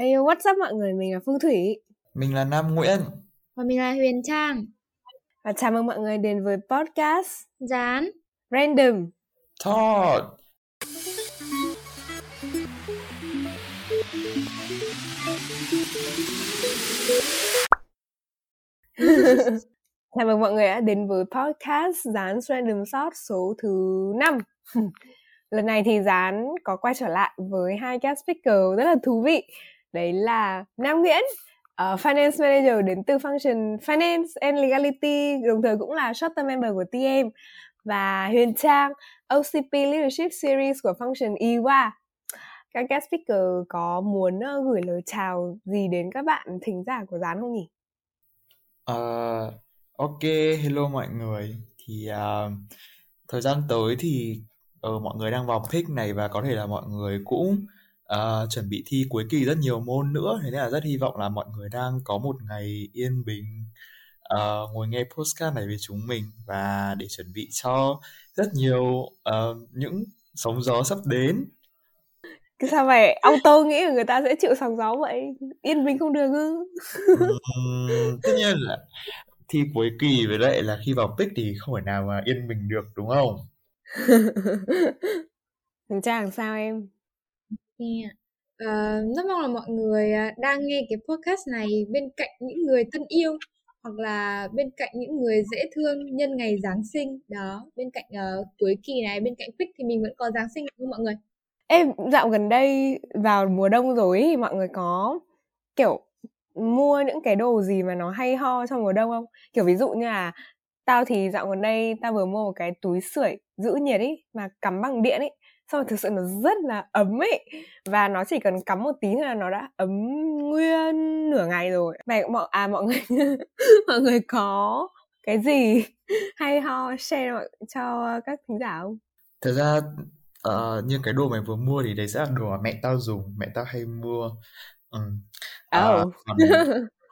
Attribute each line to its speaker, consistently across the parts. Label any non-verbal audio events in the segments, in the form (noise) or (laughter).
Speaker 1: Hey, what's up mọi người, mình là Phương Thủy.
Speaker 2: Mình là Nam Nguyễn.
Speaker 3: Và mình là Huyền Trang.
Speaker 1: Và chào mừng mọi người đến với podcast
Speaker 3: Dán
Speaker 1: Random.
Speaker 2: Thought. (laughs)
Speaker 1: Chào mừng mọi người đã đến với podcast Dán Random Shot số thứ 5 (laughs) Lần này thì Dán có quay trở lại với hai guest speaker rất là thú vị Đấy là Nam Nguyễn. Uh, Finance Manager đến từ function Finance and Legality Đồng thời cũng là short term member của TM Và Huyền Trang OCP Leadership Series của function IWA các guest speaker có muốn uh, gửi lời chào gì đến các bạn thính giả của Dán không nhỉ?
Speaker 2: uh, Ok, hello mọi người. Thì uh, thời gian tới thì uh, mọi người đang vào thích này Và có thể là mọi người cũng uh, chuẩn bị thi cuối kỳ rất nhiều môn nữa Thế nên là rất hy vọng là mọi người đang có một ngày yên bình uh, Ngồi nghe postcard này với chúng mình Và để chuẩn bị cho rất nhiều uh, những sóng gió sắp đến.
Speaker 1: Sao vậy auto nghĩ là người ta sẽ chịu sóng gió vậy? Yên bình không được ư?
Speaker 2: Uhm, tất nhiên là thi cuối kỳ với lại là khi vào pick thì không thể nào mà yên bình được đúng không? (laughs)
Speaker 1: Thằng trang sao em
Speaker 3: yeah. uh, ờ, rất mong là mọi người à, đang nghe cái podcast này bên cạnh những người thân yêu hoặc là bên cạnh những người dễ thương nhân ngày Giáng sinh. Đó bên cạnh uh, cuối kỳ này bên cạnh pick thì mình vẫn có Giáng sinh đúng không mọi người?
Speaker 1: Em dạo gần đây vào mùa đông rồi thì mọi người có kiểu mua những cái đồ gì mà nó hay ho trong mùa đông không? Kiểu ví dụ như là tao thì dạo gần đây tao vừa mua một cái túi sưởi giữ nhiệt ấy mà cắm bằng điện ấy xong rồi thực sự nó rất là ấm ấy. Và nó chỉ cần cắm một tí là nó đã ấm nguyên nửa ngày rồi. Vậy mọi à mọi người (laughs) mọi người có cái gì hay ho share cho các thính giả không?
Speaker 2: Thật ra uh, như cái đồ mày vừa mua thì đấy sẽ là đồ mà mẹ tao dùng mẹ tao hay mua.
Speaker 1: Oh. uh, còn,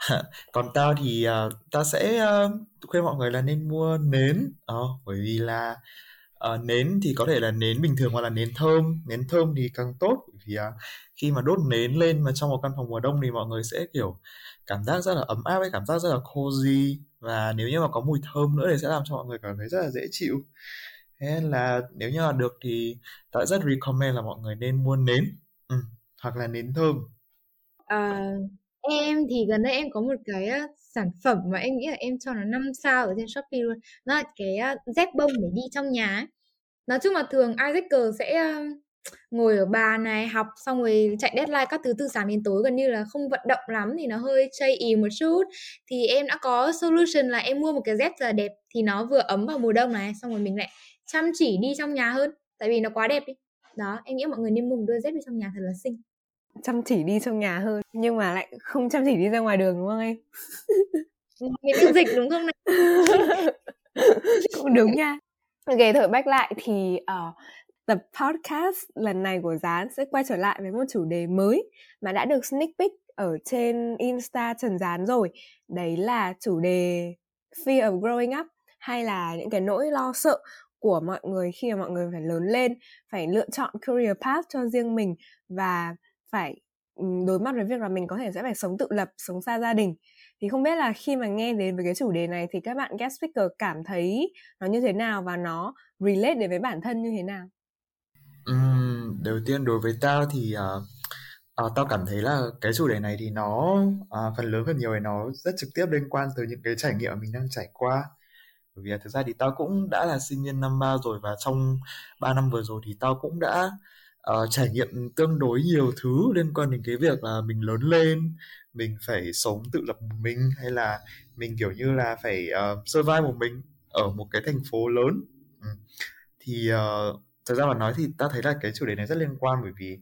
Speaker 1: (laughs)
Speaker 2: còn tao thì uh, tao sẽ uh, khuyên mọi người là nên mua nến. Uh, bởi vì là uh, nến thì có thể là nến bình thường hoặc là nến thơm. Nến thơm thì càng tốt vì uh, khi mà đốt nến lên mà trong một căn phòng mùa đông thì mọi người sẽ kiểu cảm giác rất là ấm áp ấy cảm giác rất là cozy. Và nếu như mà có mùi thơm nữa thì sẽ làm cho mọi người cảm thấy rất là dễ chịu. Thế là nếu như là được thì tại rất recommend là mọi người nên mua nến ừ, hoặc là nến thơm.
Speaker 3: À, em thì gần đây em có một cái sản phẩm mà em nghĩ là em cho nó 5 sao ở trên Shopee luôn. Nó là cái uh, dép bông để đi trong nhà nói chung là thường Isaac sẽ uh, ngồi ở bàn này học xong rồi chạy deadline các thứ từ sáng đến tối gần như là không vận động lắm thì nó hơi chây ì một chút. Thì em đã có solution là em mua một cái dép rất là đẹp thì nó vừa ấm vào mùa đông này xong rồi mình lại chăm chỉ đi trong nhà hơn tại vì nó quá đẹp đi. Đó em nghĩ mọi người nên mua một đôi dép đi trong nhà thật là xinh
Speaker 1: chăm chỉ đi trong nhà hơn nhưng mà lại không chăm chỉ đi ra ngoài đường đúng không em
Speaker 3: Vì tiêu dịch đúng không này (laughs)
Speaker 1: cũng đúng nha. Ok thở bách lại thì uh, tập podcast lần này của Gián sẽ quay trở lại với một chủ đề mới mà đã được sneak peek ở trên Insta Trần Gián rồi. Đấy là chủ đề Fear of Growing Up hay là những cái nỗi lo sợ của mọi người khi mà mọi người phải lớn lên phải lựa chọn career path cho riêng mình và phải đối mặt với việc là mình có thể sẽ phải sống tự lập sống xa gia đình. Thì không biết là khi mà nghe đến với cái chủ đề này thì các bạn guest speaker cảm thấy nó như thế nào và nó relate đến với bản thân như thế nào?
Speaker 2: Uhm, đầu tiên đối với tao thì uh, uh, tao cảm thấy là cái chủ đề này thì nó uh, phần lớn phần nhiều thì nó rất trực tiếp liên quan tới những cái trải nghiệm mình đang trải qua. Bởi vì thực ra thì tao cũng đã là sinh viên năm ba rồi và trong 3 năm vừa rồi thì tao cũng đã uh, trải nghiệm tương đối nhiều thứ liên quan đến cái việc là mình lớn lên mình phải sống tự lập một mình hay là mình kiểu như là phải uh, survive một mình ở một cái thành phố lớn ừ. thì uh, thật ra mà nói thì ta thấy là cái chủ đề này rất liên quan bởi vì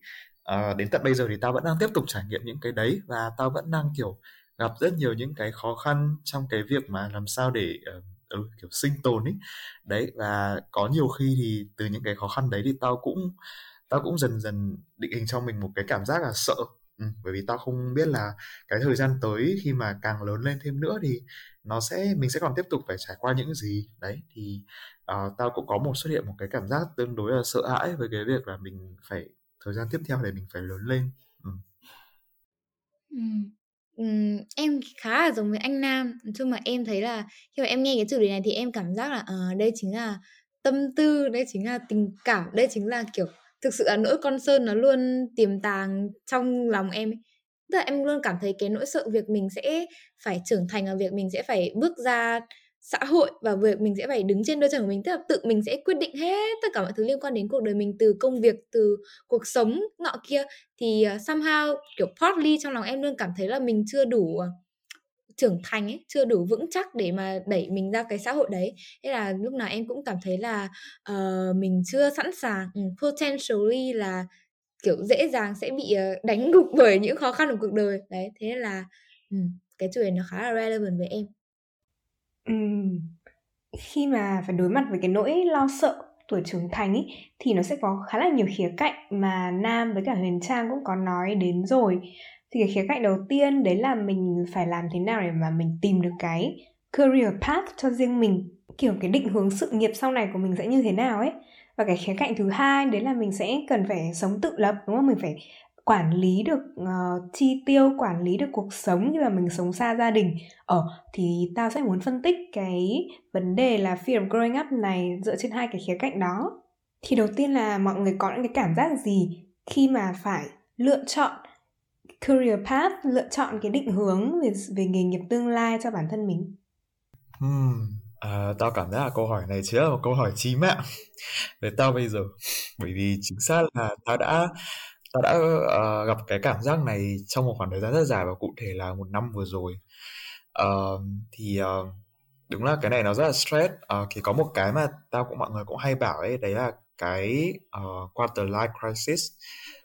Speaker 2: uh, đến tận bây giờ thì tao vẫn đang tiếp tục trải nghiệm những cái đấy và tao vẫn đang kiểu gặp rất nhiều những cái khó khăn trong cái việc mà làm sao để uh, ừ, kiểu sinh tồn ấy đấy và có nhiều khi thì từ những cái khó khăn đấy thì tao cũng tao cũng dần dần định hình cho mình một cái cảm giác là sợ. Ừ, bởi vì tao không biết là cái thời gian tới khi mà càng lớn lên thêm nữa thì nó sẽ mình sẽ còn tiếp tục phải trải qua những gì. Đấy thì uh, tao cũng có một xuất hiện một cái cảm giác tương đối là sợ hãi với cái việc là mình phải thời gian tiếp theo để mình phải lớn lên. Ừ.
Speaker 3: ừ. ừ em khá là giống với anh Nam, nói chung mà em thấy là khi mà em nghe cái chủ đề này thì em cảm giác là, uh, đây chính là tâm tư, đây chính là tình cảm, đây chính là, kiểu, thực sự là nỗi con sơn nó luôn tiềm tàng trong lòng em ấy. Tức là em luôn cảm thấy cái nỗi sợ việc mình sẽ phải trưởng thành, và việc mình sẽ phải bước ra xã hội và việc mình sẽ phải đứng trên đôi chân của mình, tức là tự mình sẽ quyết định hết tất cả mọi thứ liên quan đến cuộc đời mình, từ công việc, từ cuộc sống nọ kia. Thì, ờ, somehow, kiểu, partly trong lòng em luôn cảm thấy là mình chưa đủ, ờ, trưởng thành ấy, chưa đủ vững chắc để mà đẩy mình ra cái xã hội đấy. Thế là lúc nào em cũng cảm thấy là, uh, mình chưa sẵn sàng, um, potentially là, kiểu, dễ dàng sẽ bị, uh, đánh (laughs) gục bởi những khó khăn của cuộc đời. Đấy, thế là, um, cái chủ đề nó khá là relevant với em.
Speaker 1: um, Khi mà phải đối mặt với cái nỗi lo sợ tuổi trưởng thành ấy thì nó sẽ có khá là nhiều khía cạnh mà Nam với cả Huyền Trang cũng có nói đến rồi. Thì cái khía cạnh đầu tiên đấy là mình phải làm thế nào để mà mình tìm được cái career path cho riêng mình, kiểu cái định hướng sự nghiệp sau này của mình sẽ như thế nào ấy. Và cái khía cạnh thứ hai đấy là mình sẽ cần phải sống tự lập đúng không? Mình phải quản lý được uh, chi tiêu quản lý được cuộc sống khi mà mình sống xa gia đình ở thì tao sẽ muốn phân tích cái vấn đề là fear of growing up này dựa trên hai cái khía cạnh đó thì đầu tiên là mọi người có những cái cảm giác gì khi mà phải lựa chọn career path lựa chọn cái định hướng về về nghề nghiệp tương lai cho bản thân mình?
Speaker 2: Hmm. À, tao cảm giác là câu hỏi này chính là một câu hỏi chí mạng (laughs) với tao bây giờ. Bởi vì chính xác là tao đã tao đã uh, gặp cái cảm giác này trong một khoảng thời gian rất dài và cụ thể là một năm vừa rồi. Uh, thì uh, đúng là cái này nó rất là stress. Uh, thì có một cái mà tao cũng mọi người cũng hay bảo ấy đấy là cái uh, quarter life crisis.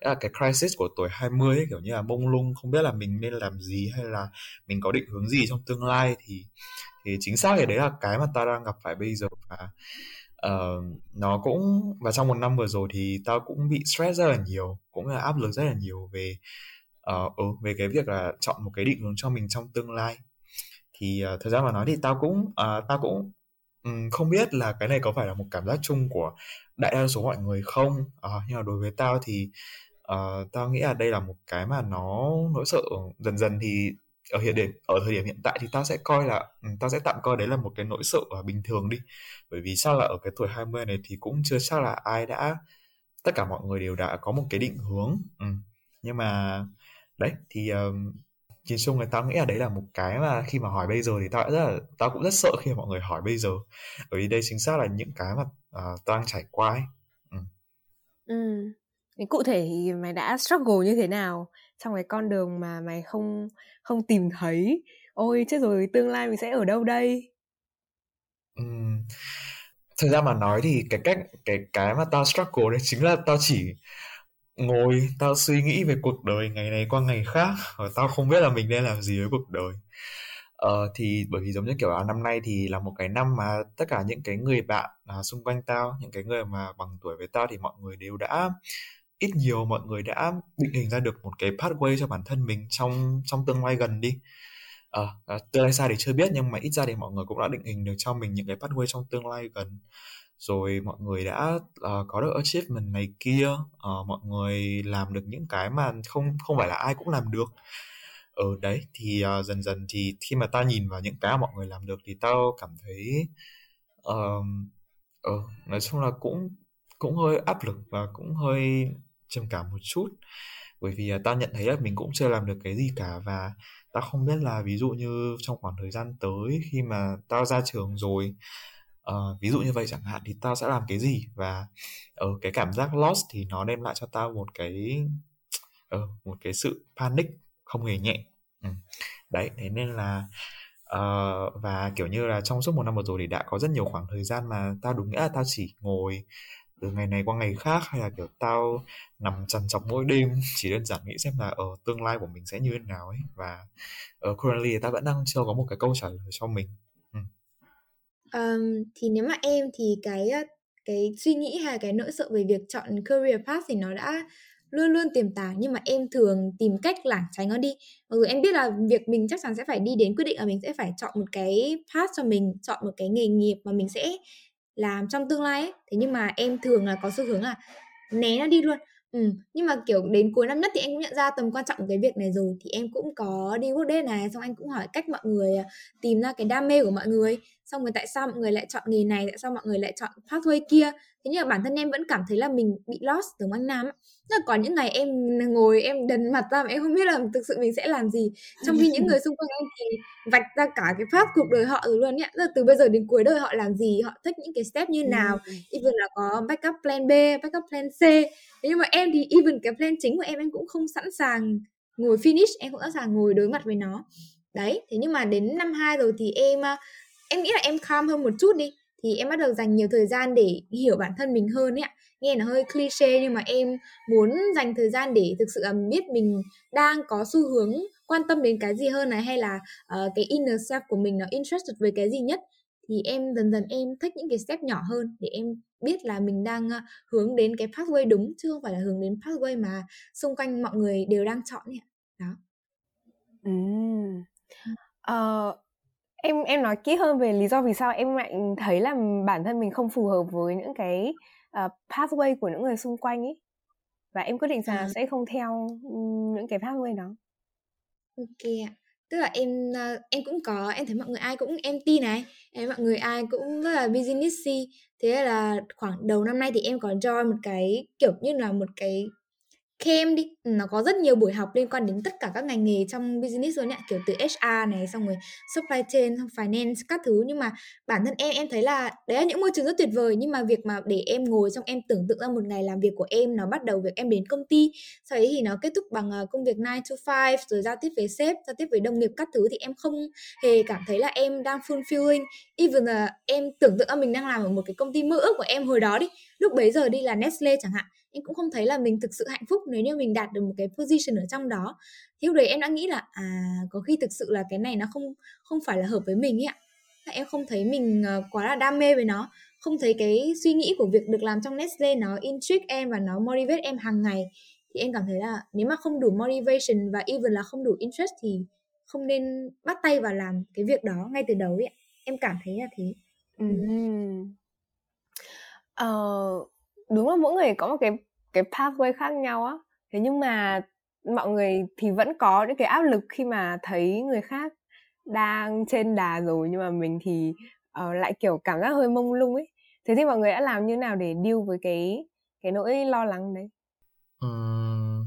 Speaker 2: Đấy là cái crisis của tuổi 20 ấy, kiểu như là mông lung không biết là mình nên làm gì hay là mình có định hướng gì trong tương lai thì thì chính xác thì đấy là cái mà tao đang gặp phải bây giờ. Và uh, nó cũng và trong một năm vừa rồi thì tao cũng bị stress rất là nhiều cũng là áp lực rất là nhiều về uh, ừ, về cái việc là chọn một cái định hướng cho mình trong tương lai. Thì uh, thời gian mà nói thì tao cũng uh, tao cũng không biết là cái này có phải là một cảm giác chung của đại đa số mọi người không uh, nhưng mà đối với tao thì uh, tao nghĩ là đây là một cái mà nó nỗi sợ dần dần thì ở hiện điểm ở thời điểm hiện tại thì tao sẽ coi là tao sẽ tạm coi đấy là một cái nỗi sợ ờ, bình thường đi bởi vì sao là ở cái tuổi 20 này thì cũng chưa chắc là ai đã tất cả mọi người đều đã có một cái định hướng ừ. nhưng mà đấy thì um, nhìn chung là tao nghĩ là đấy là một cái mà khi mà hỏi bây giờ thì tao rất là tao cũng rất sợ khi mà mọi người hỏi bây giờ. Bởi vì đây chính xác là những cái mà uh, tao đang trải qua ấy. Ừ.
Speaker 1: ừ. cụ thể thì mày đã struggle như thế nào trong cái con đường mà mày không không tìm thấy? Ôi chết rồi tương lai mình sẽ ở đâu đây?
Speaker 2: Uhm, thời gian mà nói thì cái cách cái cái mà tao struggle đấy chính là tao chỉ ngồi tao suy nghĩ về cuộc đời ngày này qua ngày khác và tao không biết là mình nên làm gì với cuộc đời. Ờ, thì bởi vì giống như kiểu là năm nay thì là một cái năm mà tất cả những cái người bạn à, xung quanh tao những cái người mà bằng tuổi với tao thì mọi người đều đã ít nhiều mọi người đã định hình ra được một cái pathway cho bản thân mình trong trong tương lai gần đi. Ờ à, tương lai xa thì chưa biết nhưng mà ít ra thì mọi người cũng đã định hình được cho mình những cái pathway trong tương lai gần rồi mọi người đã uh, có được achievement này kia uh, mọi người làm được những cái mà không không phải là ai cũng làm được. Ở ừ, đấy thì uh, dần dần thì khi mà tao nhìn vào những cái mà mọi người làm được thì tao cảm thấy uh, uh, nói chung là cũng cũng hơi áp lực và cũng hơi trầm cảm một chút. Bởi vì à, tao nhận thấy là mình cũng chưa làm được cái gì cả và tao không biết là ví dụ như trong khoảng thời gian tới khi mà tao ra trường rồi uh, ví dụ như vậy chẳng hạn thì tao sẽ làm cái gì và ở uh, cái cảm giác lost thì nó đem lại cho tao một cái uh, một cái sự panic không hề nhẹ ừ. đấy thế nên là uh, và kiểu như là trong suốt một năm vừa rồi thì đã có rất nhiều khoảng thời gian mà tao đúng nghĩa là tao chỉ ngồi từ ngày này qua ngày khác hay là kiểu tao nằm trằn trọc mỗi đêm (laughs) chỉ đơn giản nghĩ xem là ở uh, tương lai của mình sẽ như thế nào ấy và ở uh, currently ta vẫn đang chưa có một cái câu trả lời cho mình
Speaker 3: um, thì nếu mà em thì cái cái suy nghĩ hay cái nỗi sợ về việc chọn career path thì nó đã luôn luôn tiềm tàng. Nhưng mà em thường tìm cách lảng tránh nó đi. Mặc dù em biết là việc mình chắc chắn sẽ phải đi đến quyết định là mình sẽ phải chọn một cái path cho mình chọn một cái nghề nghiệp mà mình sẽ làm trong tương lai ấy. Thế nhưng mà em thường là có xu hướng là né nó đi luôn. Ừ, nhưng mà kiểu đến cuối năm nhất thì em cũng nhận ra tầm quan trọng của cái việc này rồi. Thì em cũng có đi quốc đế này xong anh cũng hỏi cách mọi người à, tìm ra cái đam mê của mọi người xong rồi tại sao mọi người lại chọn nghề này tại sao mọi người lại chọn pathway kia? Thế nhưng mà bản thân em vẫn cảm thấy là mình bị lost giống anh Nam Tức là có những ngày em ngồi em đần mặt ra mà em không biết là thực sự mình sẽ làm gì. Trong khi những người xung quanh em thì vạch ra cả cái path cuộc đời họ rồi luôn nhé là từ bây giờ đến cuối đời họ làm gì họ thích những cái step như nào?
Speaker 1: Ừ.
Speaker 3: even là có backup plan B backup plan C. Thế nhưng mà em thì even cái plan chính của em em cũng không sẵn sàng ngồi finish em cũng sẵn sàng ngồi đối mặt với nó. Đấy thế nhưng mà đến năm 2 rồi thì em em nghĩ là em calm hơn một chút đi. Thì em bắt đầu dành nhiều thời gian để hiểu bản thân mình hơn ấy ạ. Nghe nó hơi cliché nhưng mà em muốn dành thời gian để thực sự là biết mình đang có xu hướng quan tâm đến cái gì hơn này hay là uh, cái inner self của mình nó interested với cái gì nhất. Thì em dần dần em thích những cái step nhỏ hơn để em biết là mình đang uh, hướng đến cái pathway đúng chứ không phải là hướng đến pathway mà xung quanh mọi người đều đang chọn ấy. đó.
Speaker 1: Ừ. uh, em em nói kỹ hơn về lý do vì sao em lại thấy là bản thân mình không phù hợp với những cái uh, pathway của những người xung quanh ấy. Và em quyết định rằng là sẽ không theo những cái pathway đó.
Speaker 3: Ok ạ. Tức là em uh, em cũng có em thấy mọi người ai cũng empty này em mọi người ai cũng rất là businessy thế là khoảng đầu năm nay thì em có join một cái kiểu như là một cái kem đi, nó có rất nhiều buổi học liên quan đến tất cả các ngành nghề trong business luôn ạ, kiểu từ HR này, xong rồi supply chain, xong finance các thứ. Nhưng mà bản thân em em thấy là đấy là những môi trường rất tuyệt vời. Nhưng mà việc mà để em ngồi xong em tưởng tượng ra một ngày làm việc của em, nó bắt đầu việc em đến công ty. Sau đấy thì nó kết thúc bằng à, công việc 9 to 5 rồi giao tiếp với sếp, giao tiếp với đồng nghiệp các thứ thì em không hề cảm thấy là em đang fulfilling even là em tưởng tượng ra mình đang làm ở một cái công ty mơ ước của em hồi đó đi. Lúc bấy giờ đi là Nestle chẳng hạn em cũng không thấy là mình thực sự hạnh phúc nếu như mình đạt được một cái position ở trong đó. Thì lúc đấy em đã nghĩ là à có khi thực sự là cái này nó không không phải là hợp với mình ấy ạ. Em không thấy mình ờ, quá là đam mê với nó. Không thấy cái suy nghĩ của việc được làm trong Nestle nó intrigue em và nó motivate em hàng ngày. Thì em cảm thấy là nếu mà không đủ motivation và even là không đủ interest thì không nên bắt tay vào làm cái việc đó ngay từ đầu ấy em cảm thấy là thế.
Speaker 1: Uh-huh. uh, đúng là mỗi người có một cái cái pathway khác nhau á. Thế nhưng mà mọi người thì vẫn có những cái áp lực khi mà thấy người khác đang trên đà rồi nhưng mà mình thì uh, lại kiểu cảm giác hơi mông lung ấy. Thế thì mọi người đã làm như nào để deal với cái cái nỗi lo lắng đấy?
Speaker 2: Uhm,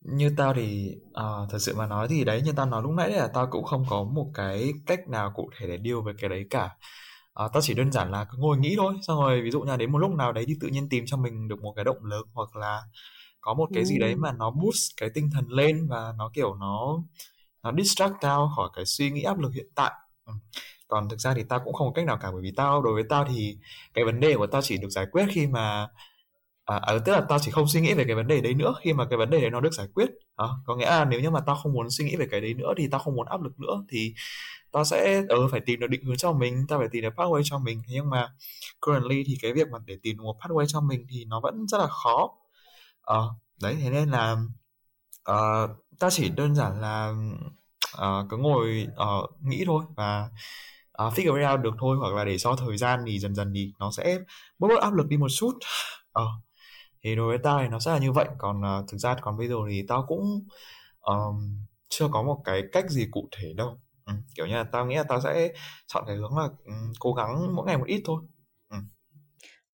Speaker 2: như tao thì uh, thật sự mà nói thì đấy như tao nói lúc nãy là tao cũng không có một cái cách nào cụ thể để deal với cái đấy cả à, tao chỉ đơn giản là cứ ngồi nghĩ thôi xong rồi ví dụ như đến một lúc nào đấy thì tự nhiên tìm cho mình được một cái động lực hoặc là có một cái ừ. gì đấy mà nó boost cái tinh thần lên và nó kiểu nó nó distract tao khỏi cái suy nghĩ áp lực hiện tại ừ. còn thực ra thì tao cũng không có cách nào cả bởi vì tao đối với tao thì cái vấn đề của tao chỉ được giải quyết khi mà à, à, tức là tao chỉ không suy nghĩ về cái vấn đề đấy nữa khi mà cái vấn đề đấy nó được giải quyết à, có nghĩa là nếu như mà tao không muốn suy nghĩ về cái đấy nữa thì tao không muốn áp lực nữa thì ta sẽ ờ phải tìm được định hướng cho mình ta phải tìm được pathway cho mình. Nhưng mà currently thì cái việc mà để tìm được một pathway cho mình thì nó vẫn rất là khó. Ờ đấy thế nên là uh, ta chỉ đơn giản là uh, cứ ngồi uh, nghĩ thôi và uh, figure it out được thôi hoặc là để cho thời gian thì dần dần thì nó sẽ bớt bớt áp lực đi một chút. Ờ uh, thì đối với ta thì nó sẽ là như vậy. Còn uh, thực ra còn bây giờ thì tao cũng um, chưa có một cái cách gì cụ thể đâu ừ, kiểu như là tao nghĩ là tao sẽ chọn cái hướng là um, cố gắng mỗi ngày một ít thôi. Ừ.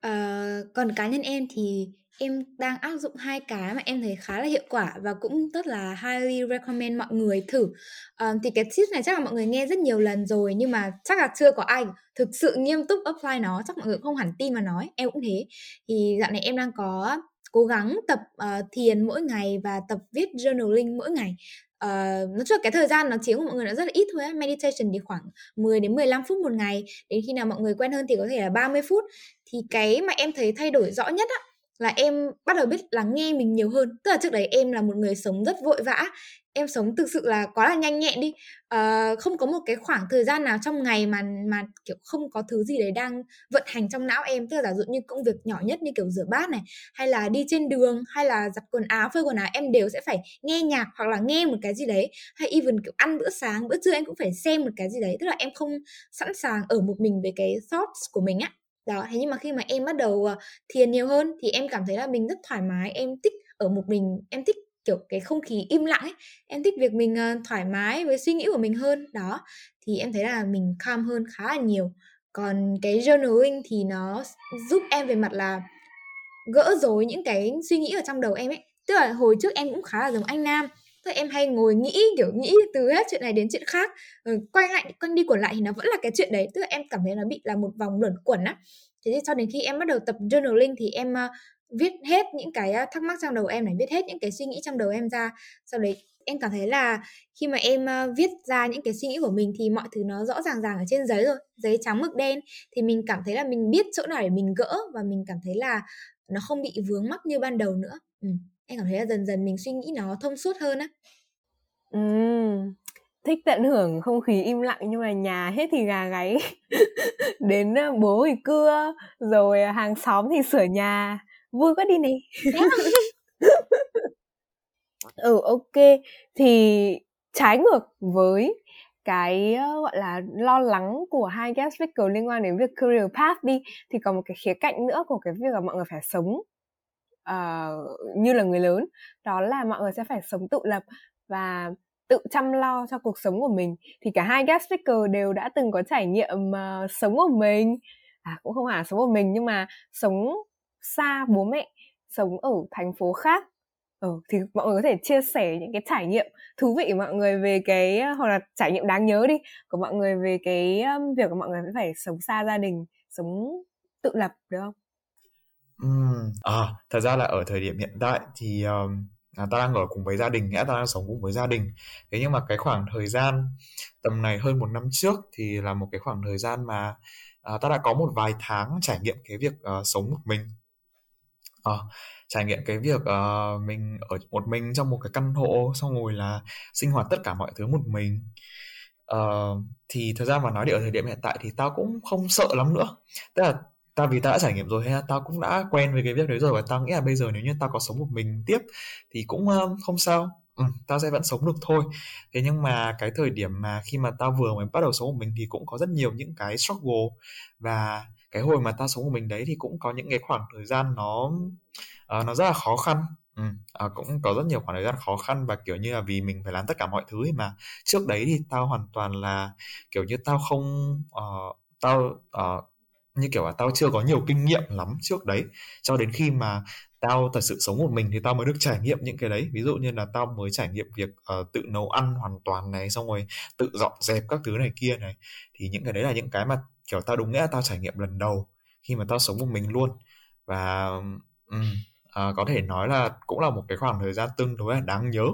Speaker 3: uh, còn cá nhân em thì em đang áp dụng hai cái mà em thấy khá là hiệu quả và cũng rất là highly recommend mọi người thử. Um, thì cái tip này chắc là mọi người nghe rất nhiều lần rồi nhưng mà chắc là chưa có ai thực sự nghiêm túc apply nó chắc mọi người không hẳn tin mà nói em cũng thế. Thì dạo này em đang có cố gắng tập uh, thiền mỗi ngày và tập viết journaling mỗi ngày Uh, nói chung là cái thời gian nó chiếm của mọi người nó rất là ít thôi á. Meditation thì khoảng 10 đến 15 phút một ngày. Đến khi nào mọi người quen hơn thì có thể là 30 phút. Thì cái mà em thấy thay đổi rõ nhất á là em bắt đầu biết lắng nghe mình nhiều hơn. Tức là trước đấy em là một người sống rất vội vã em sống thực sự là quá là nhanh nhẹn đi. Uh, không có một cái khoảng thời gian nào trong ngày mà mà kiểu không có thứ gì đấy đang vận hành trong não em. Tức là giả dụ như công việc nhỏ nhất như kiểu rửa bát này hay là đi trên đường hay là giặt quần áo phơi quần áo em đều sẽ phải nghe nhạc hoặc là nghe một cái gì đấy. Hay even kiểu ăn bữa sáng bữa trưa em cũng phải xem một cái gì đấy. Tức là em không sẵn sàng ở một mình với cái thoughts của mình á. Đó thế nhưng mà khi mà em bắt đầu ờ, thiền nhiều hơn thì em cảm thấy là mình rất thoải mái em thích ở một mình em thích kiểu cái không khí im lặng ấy em thích việc mình uh, thoải mái với suy nghĩ của mình hơn đó. Thì em thấy là mình calm hơn khá là nhiều. Còn cái journaling thì nó giúp em về mặt là gỡ rối những cái suy nghĩ ở trong đầu em ấy. Tức là hồi trước em cũng khá là giống anh nam. Tức là em hay ngồi nghĩ kiểu nghĩ từ hết chuyện này đến chuyện khác. Rồi quay lại quanh đi quẩn lại thì nó vẫn là cái chuyện đấy. Tức là em cảm thấy nó bị là một vòng luẩn quẩn á. Thế thì cho đến khi em bắt đầu tập journaling thì em uh, viết hết những cái thắc mắc trong đầu em này viết hết những cái suy nghĩ trong đầu em ra. Sau đấy em cảm thấy là khi mà em viết ra những cái suy nghĩ của mình thì mọi thứ nó rõ ràng ràng ở trên giấy rồi giấy trắng mực đen. Thì mình cảm thấy là mình biết chỗ nào để mình gỡ và mình cảm thấy là nó không bị vướng mắc như ban đầu nữa. Ừ. em cảm thấy là dần dần mình suy nghĩ nó thông suốt hơn á.
Speaker 1: Ừ, thích tận hưởng không khí im lặng nhưng mà nhà hết thì gà gáy. (laughs) Đến bố thì cưa rồi à, hàng xóm thì sửa nhà vui quá đi này (laughs) ừ ok. Thì trái ngược với cái gọi là lo lắng của hai guest speaker liên quan đến việc career path đi thì còn một cái khía cạnh nữa của cái việc là mọi người phải sống uh, như là người lớn đó là mọi người sẽ phải sống tự lập và tự chăm lo cho cuộc sống của mình. Thì cả hai guest speaker đều đã từng có trải nghiệm uh, sống một mình. À cũng không hẳn sống một mình nhưng mà sống xa bố mẹ sống ở thành phố khác ừ, thì mọi người có thể chia sẻ những cái trải nghiệm thú vị của mọi người về cái hoặc là trải nghiệm đáng nhớ đi của mọi người về cái um, việc của mọi người phải sống xa gia đình sống tự lập được không?
Speaker 2: uhm, à, thật ra là ở thời điểm hiện tại thì um, à, ta đang ở cùng với gia đình, nghĩa ta đang sống cùng với gia đình. Thế nhưng mà cái khoảng thời gian tầm này hơn một năm trước thì là một cái khoảng thời gian mà à, ta đã có một vài tháng trải nghiệm cái việc uh, sống một mình. À, trải nghiệm cái việc uh, mình ở một mình trong một cái căn hộ xong rồi là sinh hoạt tất cả mọi thứ một mình. Uh, thì thời gian mà nói đi ở thời điểm hiện tại thì tao cũng không sợ lắm nữa. Tức là tao vì tao đã trải nghiệm rồi hay là tao cũng đã quen với cái việc đấy rồi và tao nghĩ là bây giờ nếu như tao có sống một mình tiếp thì cũng uh, không sao. Ừ, tao sẽ vẫn sống được thôi. Thế nhưng mà cái thời điểm mà khi mà tao vừa mới bắt đầu sống một mình thì cũng có rất nhiều những cái struggle và cái hồi mà ta sống một mình đấy thì cũng có những cái khoảng thời gian nó uh, nó rất là khó khăn. Ừ, uh, cũng có rất nhiều khoảng thời gian khó khăn và kiểu như là vì mình phải làm tất cả mọi thứ mà. Trước đấy thì tao hoàn toàn là kiểu như tao không uh, tao uh, như kiểu là tao chưa có nhiều kinh nghiệm lắm trước đấy. Cho đến khi mà tao thật sự sống một mình thì tao mới được trải nghiệm những cái đấy. Ví dụ như là tao mới trải nghiệm việc uh, tự nấu ăn hoàn toàn này xong rồi tự dọn dẹp các thứ này kia này. Thì những cái đấy là những cái mà kiểu tao đúng nghĩa tao trải nghiệm lần đầu khi mà tao sống một mình luôn và um, à, có thể nói là cũng là một cái khoảng thời gian tương đối là đáng nhớ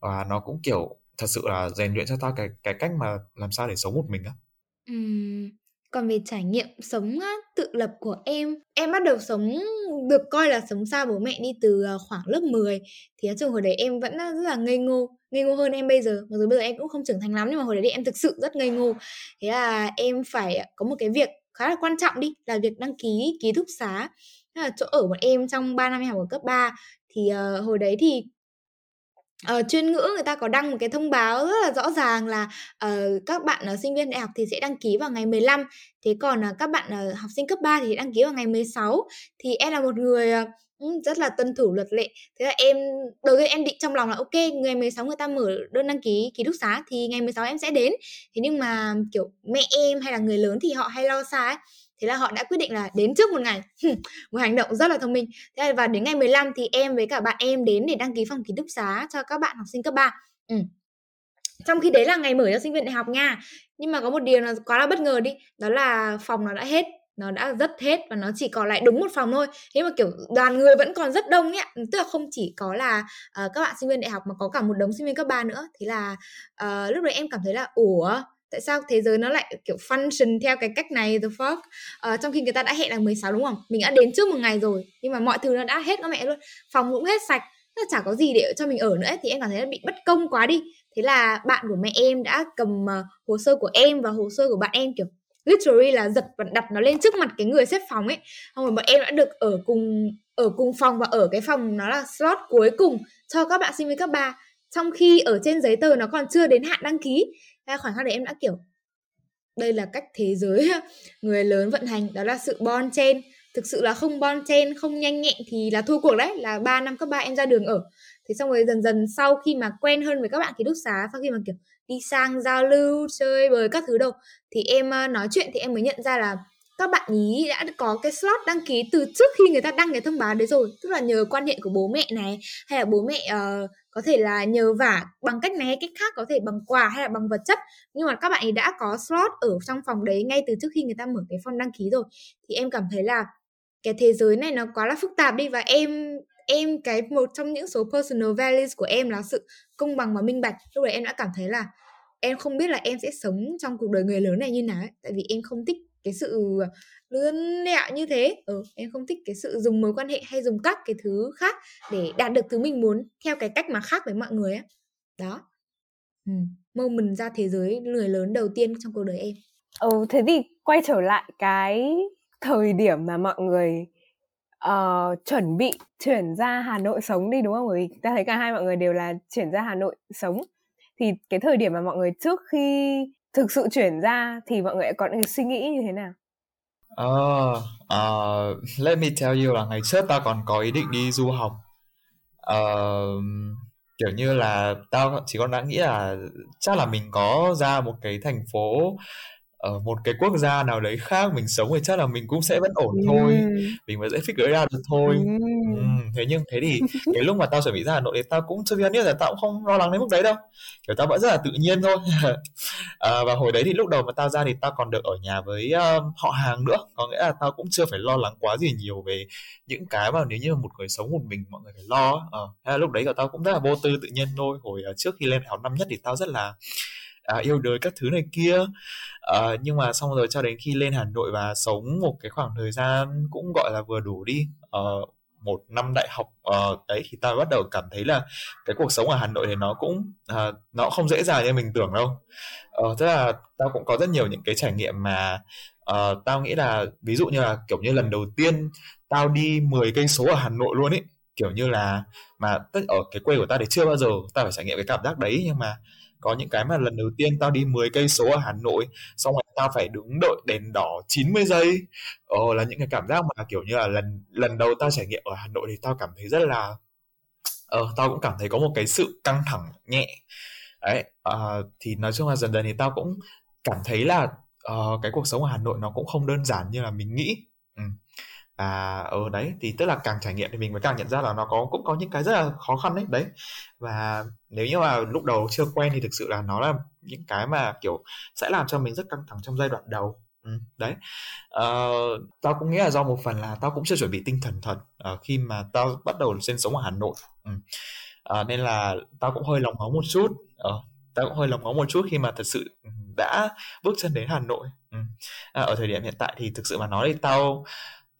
Speaker 2: và nó cũng kiểu thật sự là rèn luyện cho ta cái cái cách mà làm sao để sống một mình á.
Speaker 3: Ừ. còn về trải nghiệm sống á, tự lập của em, em bắt đầu sống được coi là sống xa bố mẹ đi từ ờ, khoảng lớp 10 thì nói chung hồi đấy em vẫn ờ, rất là ngây ngô ngây ngô hơn em bây giờ. Mặc dù bây giờ em cũng không trưởng thành lắm nhưng mà hồi đấy em thực sự rất ngây ngô. Thế là em phải có một cái việc khá là quan trọng đi là việc đăng ký ký túc xá. Là chỗ ở bọn em trong 3 năm em học ở cấp 3 thì uh, hồi đấy thì uh, chuyên ngữ người ta có đăng một cái thông báo rất là rõ ràng là uh, các bạn uh, sinh viên đại học thì sẽ đăng ký vào ngày 15 thế còn uh, các bạn uh, học sinh cấp 3 thì đăng ký vào ngày 16 thì em là một người uh, rất là tuân thủ luật lệ. Thế là em đầu tiên em định trong lòng là ok ngày 16 người ta mở đơn đăng ký ký túc xá thì ngày 16 em sẽ đến. Thế nhưng mà kiểu mẹ em hay là người lớn thì họ hay lo xa ấy thế là họ đã quyết định là đến trước một ngày. Một hành động rất là thông minh. Thế và đến ngày 15 thì em với cả bạn em đến để đăng ký phòng ký túc xá cho các bạn học sinh cấp 3 ừ. trong khi đấy là ngày mở cho sinh viên đại học nha. Nhưng mà có một điều là quá là bất ngờ đi đó là phòng nó đã hết nó đã rất hết và nó chỉ còn lại đúng một phòng thôi. Thế mà kiểu đoàn người vẫn còn rất đông ấy tức là không chỉ có là uh, các bạn sinh viên đại học mà có cả một đống sinh viên cấp 3 nữa. Thế là uh, lúc đấy em cảm thấy là ủa tại sao thế giới nó lại kiểu function theo cái cách này the fuck? Uh, trong khi người ta đã hẹn là 16 đúng không? Mình đã đến trước một ngày rồi nhưng mà mọi thứ nó đã hết các mẹ luôn. Phòng cũng hết sạch nó chả có gì để cho mình ở nữa ấy. thì em cảm thấy bị bất công quá đi. Thế là bạn của mẹ em đã cầm uh, hồ sơ của em và hồ sơ của bạn em kiểu literally là giật và đặt nó lên trước mặt cái người xếp phòng ấy. Xong rồi bọn em đã được ở cùng ở cùng phòng và ở cái phòng nó là slot cuối cùng cho các bạn sinh viên cấp ba. Trong khi ở trên giấy tờ nó còn chưa đến hạn đăng ký khoảnh khắc đấy em đã kiểu đây là cách thế giới (laughs) người lớn vận hành đó là sự bon chen. Thực sự là không bon chen không nhanh nhẹn thì là thua cuộc đấy là 3 năm cấp ba em ra đường ở. Thế xong rồi dần dần sau khi mà quen hơn với các bạn ký túc xá sau khi mà kiểu đi sang giao lưu chơi bời các thứ đâu thì em ờ, nói chuyện thì em mới nhận ra là các bạn ý đã có cái slot đăng ký từ trước khi người ta đăng cái thông báo đấy rồi. Tức là nhờ quan hệ của bố mẹ này hay là bố mẹ uh, có thể là nhờ vả bằng cách này hay cách khác, có thể bằng quà hay là bằng vật chất. Nhưng mà các bạn ấy đã có slot ở trong phòng đấy ngay từ trước khi người ta mở cái form đăng ký rồi. Thì em cảm thấy là cái thế giới này nó quá là phức tạp đi và em em cái một trong những số personal values của em là sự công bằng và minh bạch. Lúc đấy em đã cảm thấy là em không biết là em sẽ sống trong cuộc đời người lớn này như nào ấy, tại vì em không thích cái sự ờ, lươn lẹo như thế ừ, em không thích cái sự dùng mối quan hệ hay dùng các cái thứ khác để đạt được thứ mình muốn theo cái cách mà khác với mọi người á đó ừ. moment ra thế giới người lớn đầu tiên trong cuộc đời em
Speaker 1: ừ thế thì quay trở lại cái thời điểm mà mọi người uh, chuẩn bị chuyển ra Hà Nội sống đi đúng không? Bởi vì ta thấy cả hai mọi người đều là chuyển ra Hà Nội sống. Thì cái thời điểm mà mọi người trước khi thực sự chuyển ra thì mọi người có những suy nghĩ như thế nào?
Speaker 2: Uh, uh, let me tell you là ngày trước tao còn có ý định đi du học. Uh, kiểu như là tao chỉ còn đã nghĩ là chắc là mình có ra một cái thành phố ở một cái quốc gia nào đấy khác mình sống thì chắc là mình cũng sẽ vẫn ổn thôi mình mới dễ figure ra được thôi ừ, thế nhưng thế thì cái lúc mà tao chuẩn bị ra Hà Nội thì tao cũng chưa biết là tao cũng không lo lắng đến mức đấy đâu. Kiểu tao vẫn rất là tự nhiên thôi. À, (laughs) và hồi đấy thì lúc đầu mà tao ra thì tao còn được ở nhà với uh, họ hàng nữa. Có nghĩa là tao cũng chưa phải lo lắng quá gì nhiều về những cái mà nếu như một người sống một mình mọi người phải lo à, lúc đấy của tao cũng rất là vô tư tự nhiên thôi. Hồi uh, trước khi lên học năm nhất thì tao rất là à, yêu đời các thứ này kia. À, nhưng mà xong rồi cho đến khi lên Hà Nội và sống một cái khoảng thời gian cũng gọi là vừa đủ đi. À, một năm đại học uh, đấy thì ta bắt đầu cảm thấy là cái cuộc sống ở Hà Nội thì nó cũng uh, nó không dễ dàng như mình tưởng đâu. Uh, tức là tao cũng có rất nhiều những cái trải nghiệm mà uh, tao nghĩ là ví dụ như là kiểu như lần đầu tiên tao đi 10 cây số ở Hà Nội luôn ấy kiểu như là mà tức ở cái quê của ta thì chưa bao giờ tao phải trải nghiệm cái cảm giác đấy nhưng mà có những cái mà lần đầu tiên tao đi 10 cây số ở Hà Nội xong rồi tao phải đứng đợi đèn đỏ 90 giây. Ờ, là những cái cảm giác mà kiểu như là lần lần đầu tao trải nghiệm ở Hà Nội thì tao cảm thấy rất là ờ, tao cũng cảm thấy có một cái sự căng thẳng nhẹ. Đấy uh, thì nói chung là dần dần thì tao cũng cảm thấy là uh, cái cuộc sống ở Hà Nội nó cũng không đơn giản như là mình nghĩ à ở ở đấy thì tức là càng trải nghiệm thì mình mới càng nhận ra là nó có cũng có những cái rất là khó khăn đấy đấy. Và nếu như mà lúc đầu chưa quen thì thực sự là nó là những cái mà kiểu sẽ làm cho mình rất căng thẳng trong giai đoạn đầu. Ừ, đấy. Ờ, tao cũng nghĩ là do một phần là tao cũng chưa chuẩn bị tinh thần thật uh, khi mà tao bắt đầu sinh sống ở Hà Nội. Ừ. uh, nên là tao cũng hơi lòng máu một chút. Uh, tao cũng hơi lòng máu một chút khi mà thật sự ừ, đã bước chân đến Hà Nội. Ừ. uh, ở thời điểm hiện tại thì thực sự mà nói thì tao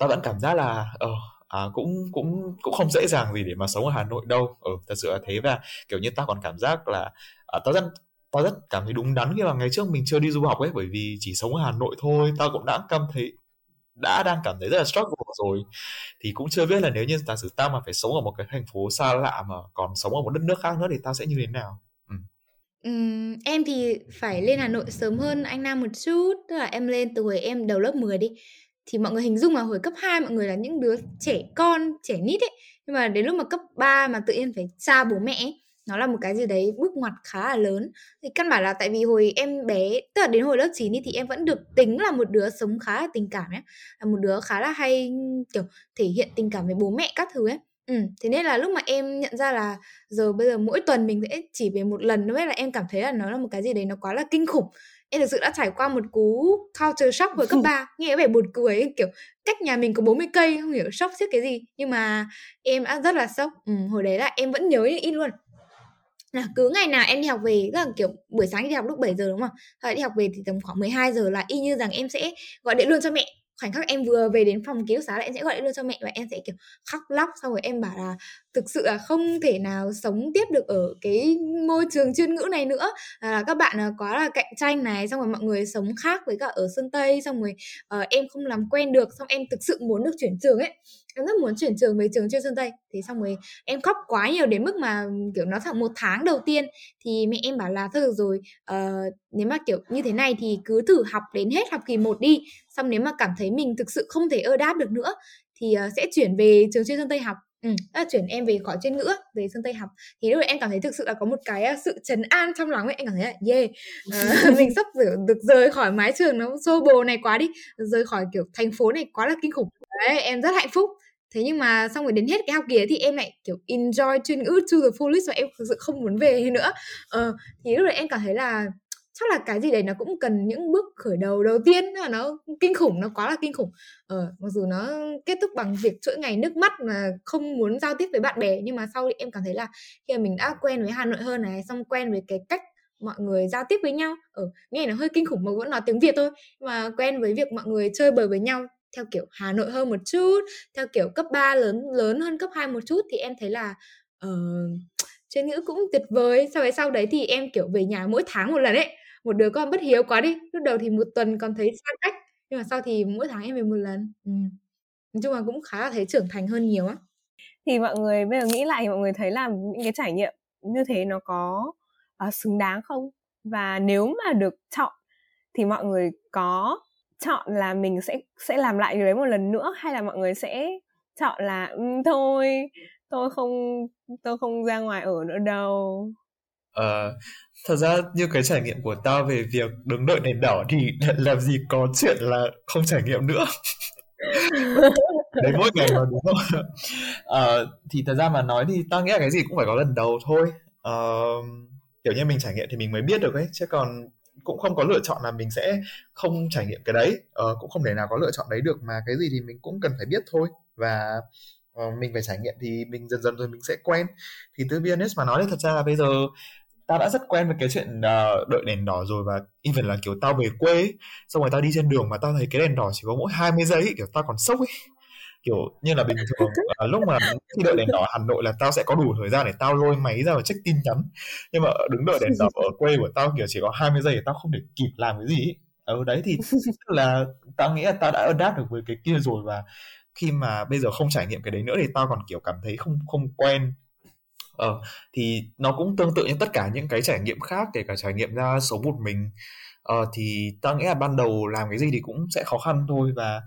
Speaker 2: ta vẫn cảm giác là ờ à, cũng cũng cũng không dễ dàng gì để mà sống ở Hà Nội đâu. Ừ, thật sự là thế và kiểu như ta còn cảm giác là à, ta rất ta rất cảm thấy đúng đắn khi mà ngày trước mình chưa đi du học ấy bởi vì chỉ sống ở Hà Nội thôi. Ta cũng đã cảm thấy đã đang cảm thấy rất là struggle rồi. Thì cũng chưa biết là nếu như giả sử ta mà phải sống ở một cái thành phố xa lạ mà còn sống ở một đất nước khác nữa thì ta sẽ như thế nào? Ừ.
Speaker 3: Em thì phải lên Hà Nội sớm hơn anh Nam một chút, tức là em lên từ hồi em đầu lớp 10 đi thì mọi người hình dung là hồi cấp 2 mọi người là những đứa trẻ con trẻ nít ấy. Nhưng mà đến lúc mà cấp 3 mà tự nhiên phải xa bố mẹ ấy, nó là một cái gì đấy bước ngoặt khá là lớn. Thì căn bản là tại vì hồi em bé tức là đến hồi lớp 9 thì em vẫn được tính là một đứa sống khá là tình cảm ấy là một đứa khá là hay kiểu thể hiện tình cảm với bố mẹ các thứ ấy. Ừ, thế nên là lúc mà em nhận ra là giờ bây giờ mỗi tuần mình sẽ chỉ về một lần thôi là em cảm thấy là nó là một cái gì đấy nó quá là kinh khủng em thực sự đã trải qua một cú culture shock hồi cấp (laughs) 3 nghe vẻ buồn cười ấy, kiểu cách nhà mình có 40 cây không hiểu shock trước cái gì. Nhưng mà em đã rất là sốc. Ừ, hồi đấy là em vẫn nhớ in luôn. Là cứ ngày nào em đi học về rất là kiểu buổi sáng đi học lúc 7 giờ đúng không? Rồi đi học về thì tầm khoảng 12 giờ là y như rằng em sẽ gọi điện luôn cho mẹ khoảnh khắc em vừa về đến phòng ký túc xá là em sẽ gọi điện luôn cho mẹ và em sẽ kiểu khóc lóc xong rồi em bảo là thực sự là không thể nào sống tiếp được ở cái môi trường chuyên ngữ này nữa. Là các bạn là quá là cạnh tranh này xong rồi mọi người sống khác với cả ở sơn tây xong rồi uh, em không làm quen được xong em thực sự muốn được chuyển trường ấy. Em rất muốn chuyển trường về trường chuyên Sơn Tây. Thế xong rồi em khóc quá nhiều đến mức mà kiểu nó thẳng một tháng đầu tiên thì mẹ em bảo là thôi được rồi uh, nếu mà kiểu như thế này thì cứ thử học đến hết học kỳ 1 đi xong nếu mà cảm thấy mình thực sự không thể ơ đáp được nữa thì uh, sẽ chuyển về trường chuyên Sơn Tây học. Ừ, à, chuyển em về khỏi chuyên ngữ về Sơn Tây học. Thì lúc đấy em cảm thấy thực sự là có một cái ờ, sự trấn an trong lòng ấy. Em cảm thấy là yeah uh, (laughs) mình sắp được, được rời khỏi mái trường nó xô bồ này quá đi rời khỏi kiểu thành phố này quá là kinh khủng. Đấy em rất hạnh phúc. Thế nhưng mà xong rồi đến hết cái học kỳ ấy thì em lại kiểu enjoy chuyên ngữ to the fullest và em thực sự không muốn về nữa. Uh, thì lúc đấy em cảm thấy là chắc là cái gì đấy nó cũng cần những bước khởi đầu đầu tiên là nó kinh khủng nó quá là kinh khủng. Ờ, mặc dù nó kết thúc bằng việc chuỗi ngày nước mắt mà không muốn giao tiếp với bạn bè nhưng mà sau thì em cảm thấy là khi mà mình đã quen với Hà Nội hơn này xong quen với cái cách mọi người giao tiếp với nhau ở ờ, nghe nó hơi kinh khủng mà vẫn nói tiếng Việt thôi mà quen với việc mọi người chơi bời với nhau theo kiểu Hà Nội hơn một chút theo kiểu cấp 3 lớn lớn hơn cấp 2 một chút thì em thấy là ờ, (tsk) uh, chuyên ngữ cũng tuyệt vời. Sau đấy sau đấy thì em kiểu về nhà mỗi tháng một lần ấy một đứa con bất hiếu quá đi. Lúc đầu thì một tuần còn thấy xa cách nhưng mà sau thì mỗi tháng em về một lần. Ừ. nói chung là cũng khá là thấy trưởng thành hơn nhiều á.
Speaker 1: Thì mọi người bây giờ nghĩ lại thì mọi người thấy là những cái trải nghiệm như thế nó có uh, xứng đáng không? Và nếu mà được chọn thì mọi người có chọn là mình sẽ sẽ làm lại điều đấy một lần nữa hay là mọi người sẽ chọn là um, thôi tôi không tôi không ra ngoài ở nữa đâu?
Speaker 2: Uh, thật ra như cái trải nghiệm của tao về việc đứng đợi đèn đỏ thì (laughs) làm gì có chuyện là không trải nghiệm nữa. Đấy mỗi ngày mà đúng không? À, (laughs) thì thật ra mà nói thì tao nghĩ là cái gì cũng phải có lần đầu thôi. À, kiểu như mình trải nghiệm thì mình mới biết được ấy chứ còn cũng không có lựa chọn là mình sẽ không trải nghiệm cái đấy. À, cũng không thể nào có lựa chọn đấy được mà cái gì thì mình cũng cần phải biết thôi. Và uh, mình phải trải nghiệm thì mình dần dần rồi mình sẽ quen. Thì từ business mà nói thì thật ra là bây giờ tao đã rất quen với cái chuyện uh, đợi đèn đỏ rồi và even là kiểu tao về quê xong rồi tao đi trên đường mà tao thấy cái đèn đỏ chỉ có mỗi 20 giây kiểu tao còn sốc ấy. Kiểu như là bình thường uh, (laughs) lúc mà khi đợi đèn đỏ Hà Nội là tao sẽ có đủ thời gian để tao lôi máy ra và check tin nhắn. Nhưng mà đứng đợi đèn đỏ ở quê của tao kiểu chỉ có 20 giây tao không thể kịp làm cái gì ở ừ, đấy thì (laughs) là tao nghĩ là tao đã adapt được với cái kia rồi và khi mà bây giờ không trải nghiệm cái đấy nữa thì tao còn kiểu cảm thấy không không quen ờ thì nó cũng tương tự như tất cả những cái trải nghiệm khác kể cả trải nghiệm ra sống một mình. Ờ thì tao nghĩ là ban đầu làm cái gì thì cũng sẽ khó khăn thôi và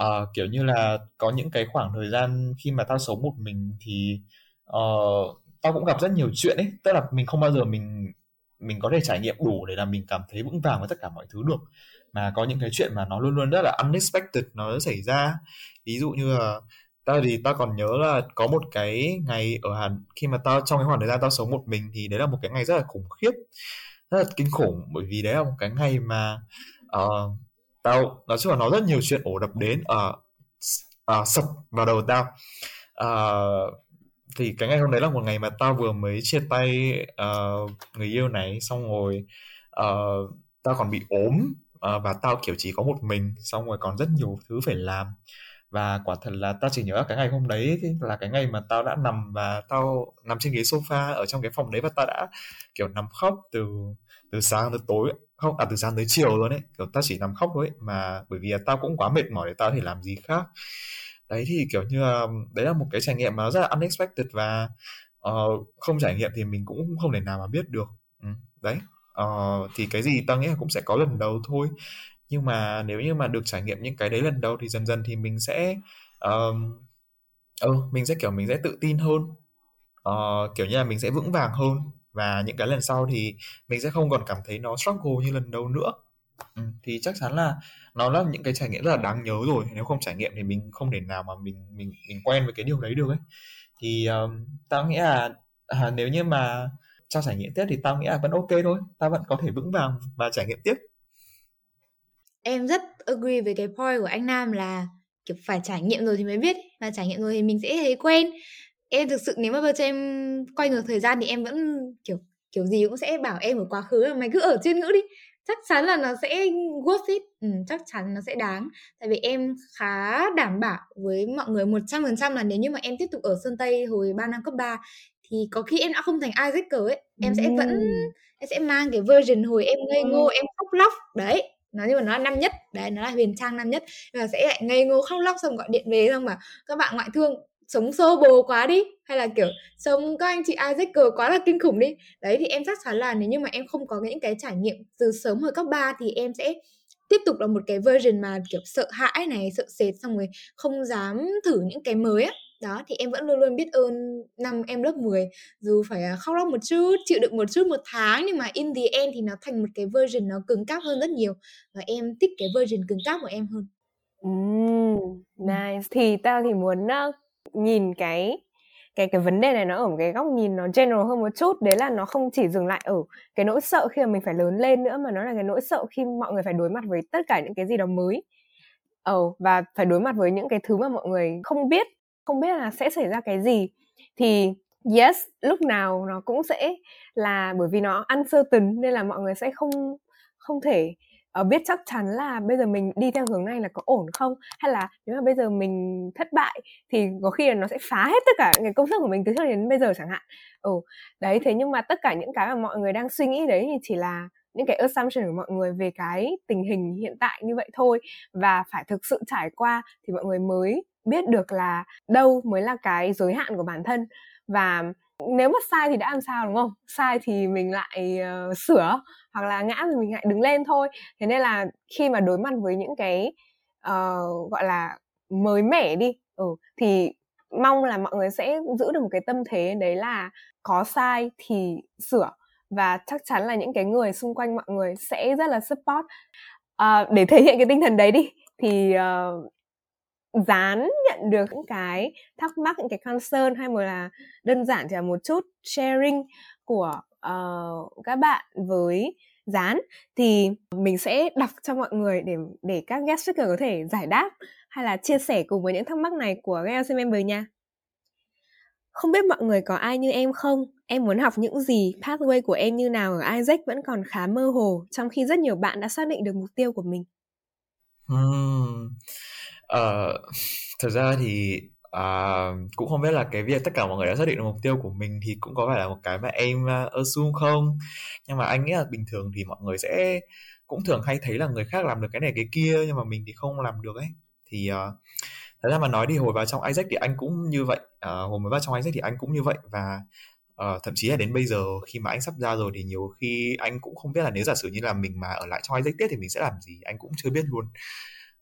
Speaker 2: uh, kiểu như là có những cái khoảng thời gian khi mà tao sống một mình thì uh, tao cũng gặp rất nhiều chuyện ấy. Tức là mình không bao giờ mình mình có thể trải nghiệm đủ để làm mình cảm thấy vững vàng với tất cả mọi thứ được. Mà có những cái chuyện mà nó luôn luôn rất là unexpected nó xảy ra. Ví dụ như là tao thì tao còn nhớ là có một cái ngày ở Hàn khi mà tao trong cái khoảng thời gian tao sống một mình thì đấy là một cái ngày rất là khủng khiếp rất là kinh khủng. Bởi vì đấy là một cái ngày mà uh, tao nói chung là nó rất nhiều chuyện ổ đập đến ở uh, uh, sập vào đầu tao. Uh, thì cái ngày hôm đấy là một ngày mà tao vừa mới chia tay uh, người yêu này xong rồi uh, tao còn bị ốm uh, và tao kiểu chỉ có một mình xong rồi còn rất nhiều thứ phải làm và quả thật là tao chỉ nhớ cái ngày hôm đấy thì là cái ngày mà tao đã nằm và tao nằm trên ghế sofa ở trong cái phòng đấy và tao đã kiểu nằm khóc từ từ sáng tới tối không à từ sáng tới chiều luôn ấy. Kiểu tao chỉ nằm khóc thôi ấy. mà bởi vì là tao cũng quá mệt mỏi để tao thể làm gì khác. Đấy thì kiểu như là đấy là một cái trải nghiệm mà rất là unexpected và uh, không trải nghiệm thì mình cũng không thể nào mà biết được. Ừ, đấy. Uh, thì cái gì tao nghĩ là cũng sẽ có lần đầu thôi nhưng mà nếu như mà được trải nghiệm những cái đấy lần đầu thì dần dần thì mình sẽ um, ừ, mình sẽ kiểu mình sẽ tự tin hơn. Uh, kiểu như là mình sẽ vững vàng hơn. Và những cái lần sau thì mình sẽ không còn cảm thấy nó struggle như lần đầu nữa. Ừ, thì chắc chắn là nó là những cái trải nghiệm rất là đáng nhớ rồi. Nếu không trải nghiệm thì mình không thể nào mà mình mình mình quen với cái điều đấy được ấy. Thì um, tao nghĩ là à, nếu như mà cho trải nghiệm tiếp thì tao nghĩ là vẫn ok thôi. Tao vẫn có thể vững vàng và trải nghiệm tiếp
Speaker 3: em rất agree với cái point của anh Nam là kiểu phải trải nghiệm rồi thì mới biết và trải nghiệm rồi thì mình sẽ thấy quen. Em thực sự nếu mà bây giờ cho em quay ngược thời gian thì em vẫn kiểu kiểu gì cũng sẽ bảo em ở quá khứ là mày cứ ở trên ngữ đi. Chắc chắn là nó sẽ worth it. Ừ, chắc chắn nó sẽ đáng. Tại vì em khá đảm bảo với mọi người một trăm phần trăm là nếu như mà em tiếp tục ở Sơn Tây hồi 3 năm cấp 3 thì có khi em đã không thành Isaac ấy. Em sẽ vẫn em sẽ mang cái version hồi em ngây ngô em khóc lóc. Đấy nó nhưng mà nó là năm nhất. Đấy, nó là huyền trang năm nhất. Và sẽ lại ngây ngô khóc lóc xong gọi điện về xong mà các bạn ngoại thương, sống xô bồ quá đi. Hay là kiểu, sống, các anh chị Isaac cờ quá là kinh khủng đi. Đấy, thì em chắc chắn là nếu như mà em không có những cái trải nghiệm từ sớm hồi cấp 3 thì em sẽ tiếp tục là một cái version mà kiểu sợ hãi này, sợ sệt, xong rồi không dám thử những cái mới á đó thì em vẫn luôn luôn biết ơn năm em lớp 10 dù phải à, khóc lóc một chút chịu đựng một chút một tháng nhưng mà in the end thì nó thành một cái version nó cứng cáp hơn rất nhiều và em thích cái version cứng cáp của em hơn.
Speaker 1: Mm, nice. Thì tao thì muốn uh, nhìn cái cái cái vấn đề này nó ở một cái góc nhìn nó general hơn một chút. Đấy là nó không chỉ dừng lại ở cái nỗi sợ khi mà mình phải lớn lên nữa mà nó là cái nỗi sợ khi mọi người phải đối mặt với tất cả những cái gì đó mới. Ờ và phải đối mặt với những cái thứ mà mọi người không biết không biết là sẽ xảy ra cái gì. Thì yes lúc nào nó cũng sẽ là bởi vì nó uncertain nên là mọi người sẽ không không thể uh, biết chắc chắn là bây giờ mình đi theo hướng này là có ổn không? Hay là nếu mà bây giờ mình thất bại thì có khi là nó sẽ phá hết tất cả những cái công sức của mình từ trước đến bây giờ chẳng hạn. Ừ đấy thế nhưng mà tất cả những cái mà mọi người đang suy nghĩ đấy thì chỉ là những cái assumption của mọi người về cái tình hình hiện tại như vậy thôi. Và phải thực sự trải qua thì mọi người mới biết được là đâu mới là cái giới hạn của bản thân. Và nếu mà sai thì đã làm sao đúng không? Sai thì mình lại uh, sửa hoặc là ngã thì mình lại đứng lên thôi. Thế nên là khi mà đối mặt với những cái uh, gọi là mới mẻ đi ừ, thì mong là mọi người sẽ giữ được một cái tâm thế đấy là có sai thì sửa và chắc chắn là những cái người xung quanh mọi người sẽ rất là support à, để thể hiện cái tinh thần đấy đi thì uh, dán nhận được những cái thắc mắc những cái concern hay một là đơn giản chỉ là một chút sharing của uh, các bạn với dán thì mình sẽ đọc cho mọi người để để các guest speaker có thể giải đáp hay là chia sẻ cùng với những thắc mắc này của các LC member nha. Không biết mọi người có ai như em không? Em muốn học những gì? Pathway của em như nào ở Isaac vẫn còn khá mơ hồ trong khi rất nhiều bạn đã xác định được mục tiêu của mình.
Speaker 2: Hmm. Uh, thật ra thì uh, cũng không biết là cái việc tất cả mọi người đã xác định được mục tiêu của mình thì cũng có phải là một cái mà em uh, assume không nhưng mà anh nghĩ là bình thường thì mọi người sẽ cũng thường hay thấy là người khác làm được cái này cái kia nhưng mà mình thì không làm được ấy thì uh, thật ra mà nói đi hồi vào trong Isaac thì anh cũng như vậy uh, hồi mới vào trong Isaac thì anh cũng như vậy và uh, thậm chí là đến bây giờ khi mà anh sắp ra rồi thì nhiều khi anh cũng không biết là nếu giả sử như là mình mà ở lại trong Isaac tiếp thì mình sẽ làm gì anh cũng chưa biết luôn.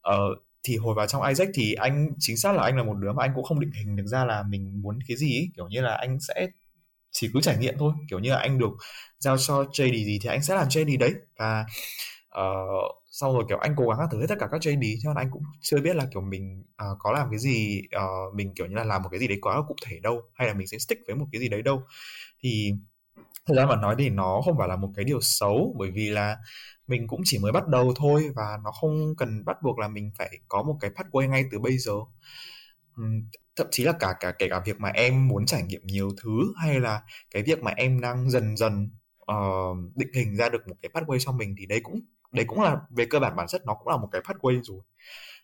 Speaker 2: Uh, thì hồi vào trong Isaac thì anh chính xác là anh là một đứa mà anh cũng không định hình được ra là mình muốn cái gì ấy. kiểu như là anh sẽ chỉ cứ trải nghiệm thôi. Kiểu như là anh được giao cho JD gì thì anh sẽ làm JD đấy. Và uh, sau rồi kiểu anh cố gắng thử hết tất cả các JD cho nên anh cũng chưa biết là kiểu mình uh, có làm cái gì uh, mình kiểu như là làm một cái gì đấy quá là cụ thể đâu hay là mình sẽ stick với một cái gì đấy đâu. Thì thật ra mà nói thì nó không phải là một cái điều xấu bởi vì là mình cũng chỉ mới bắt đầu thôi và nó không cần bắt buộc là mình phải có một cái pathway ngay từ bây giờ. Thậm chí là cả cả kể cả việc mà em muốn trải nghiệm nhiều thứ hay là cái việc mà em đang dần dần uh, định hình ra được một cái pathway cho mình thì đấy cũng đấy cũng là về cơ bản bản chất nó cũng là một cái pathway rồi.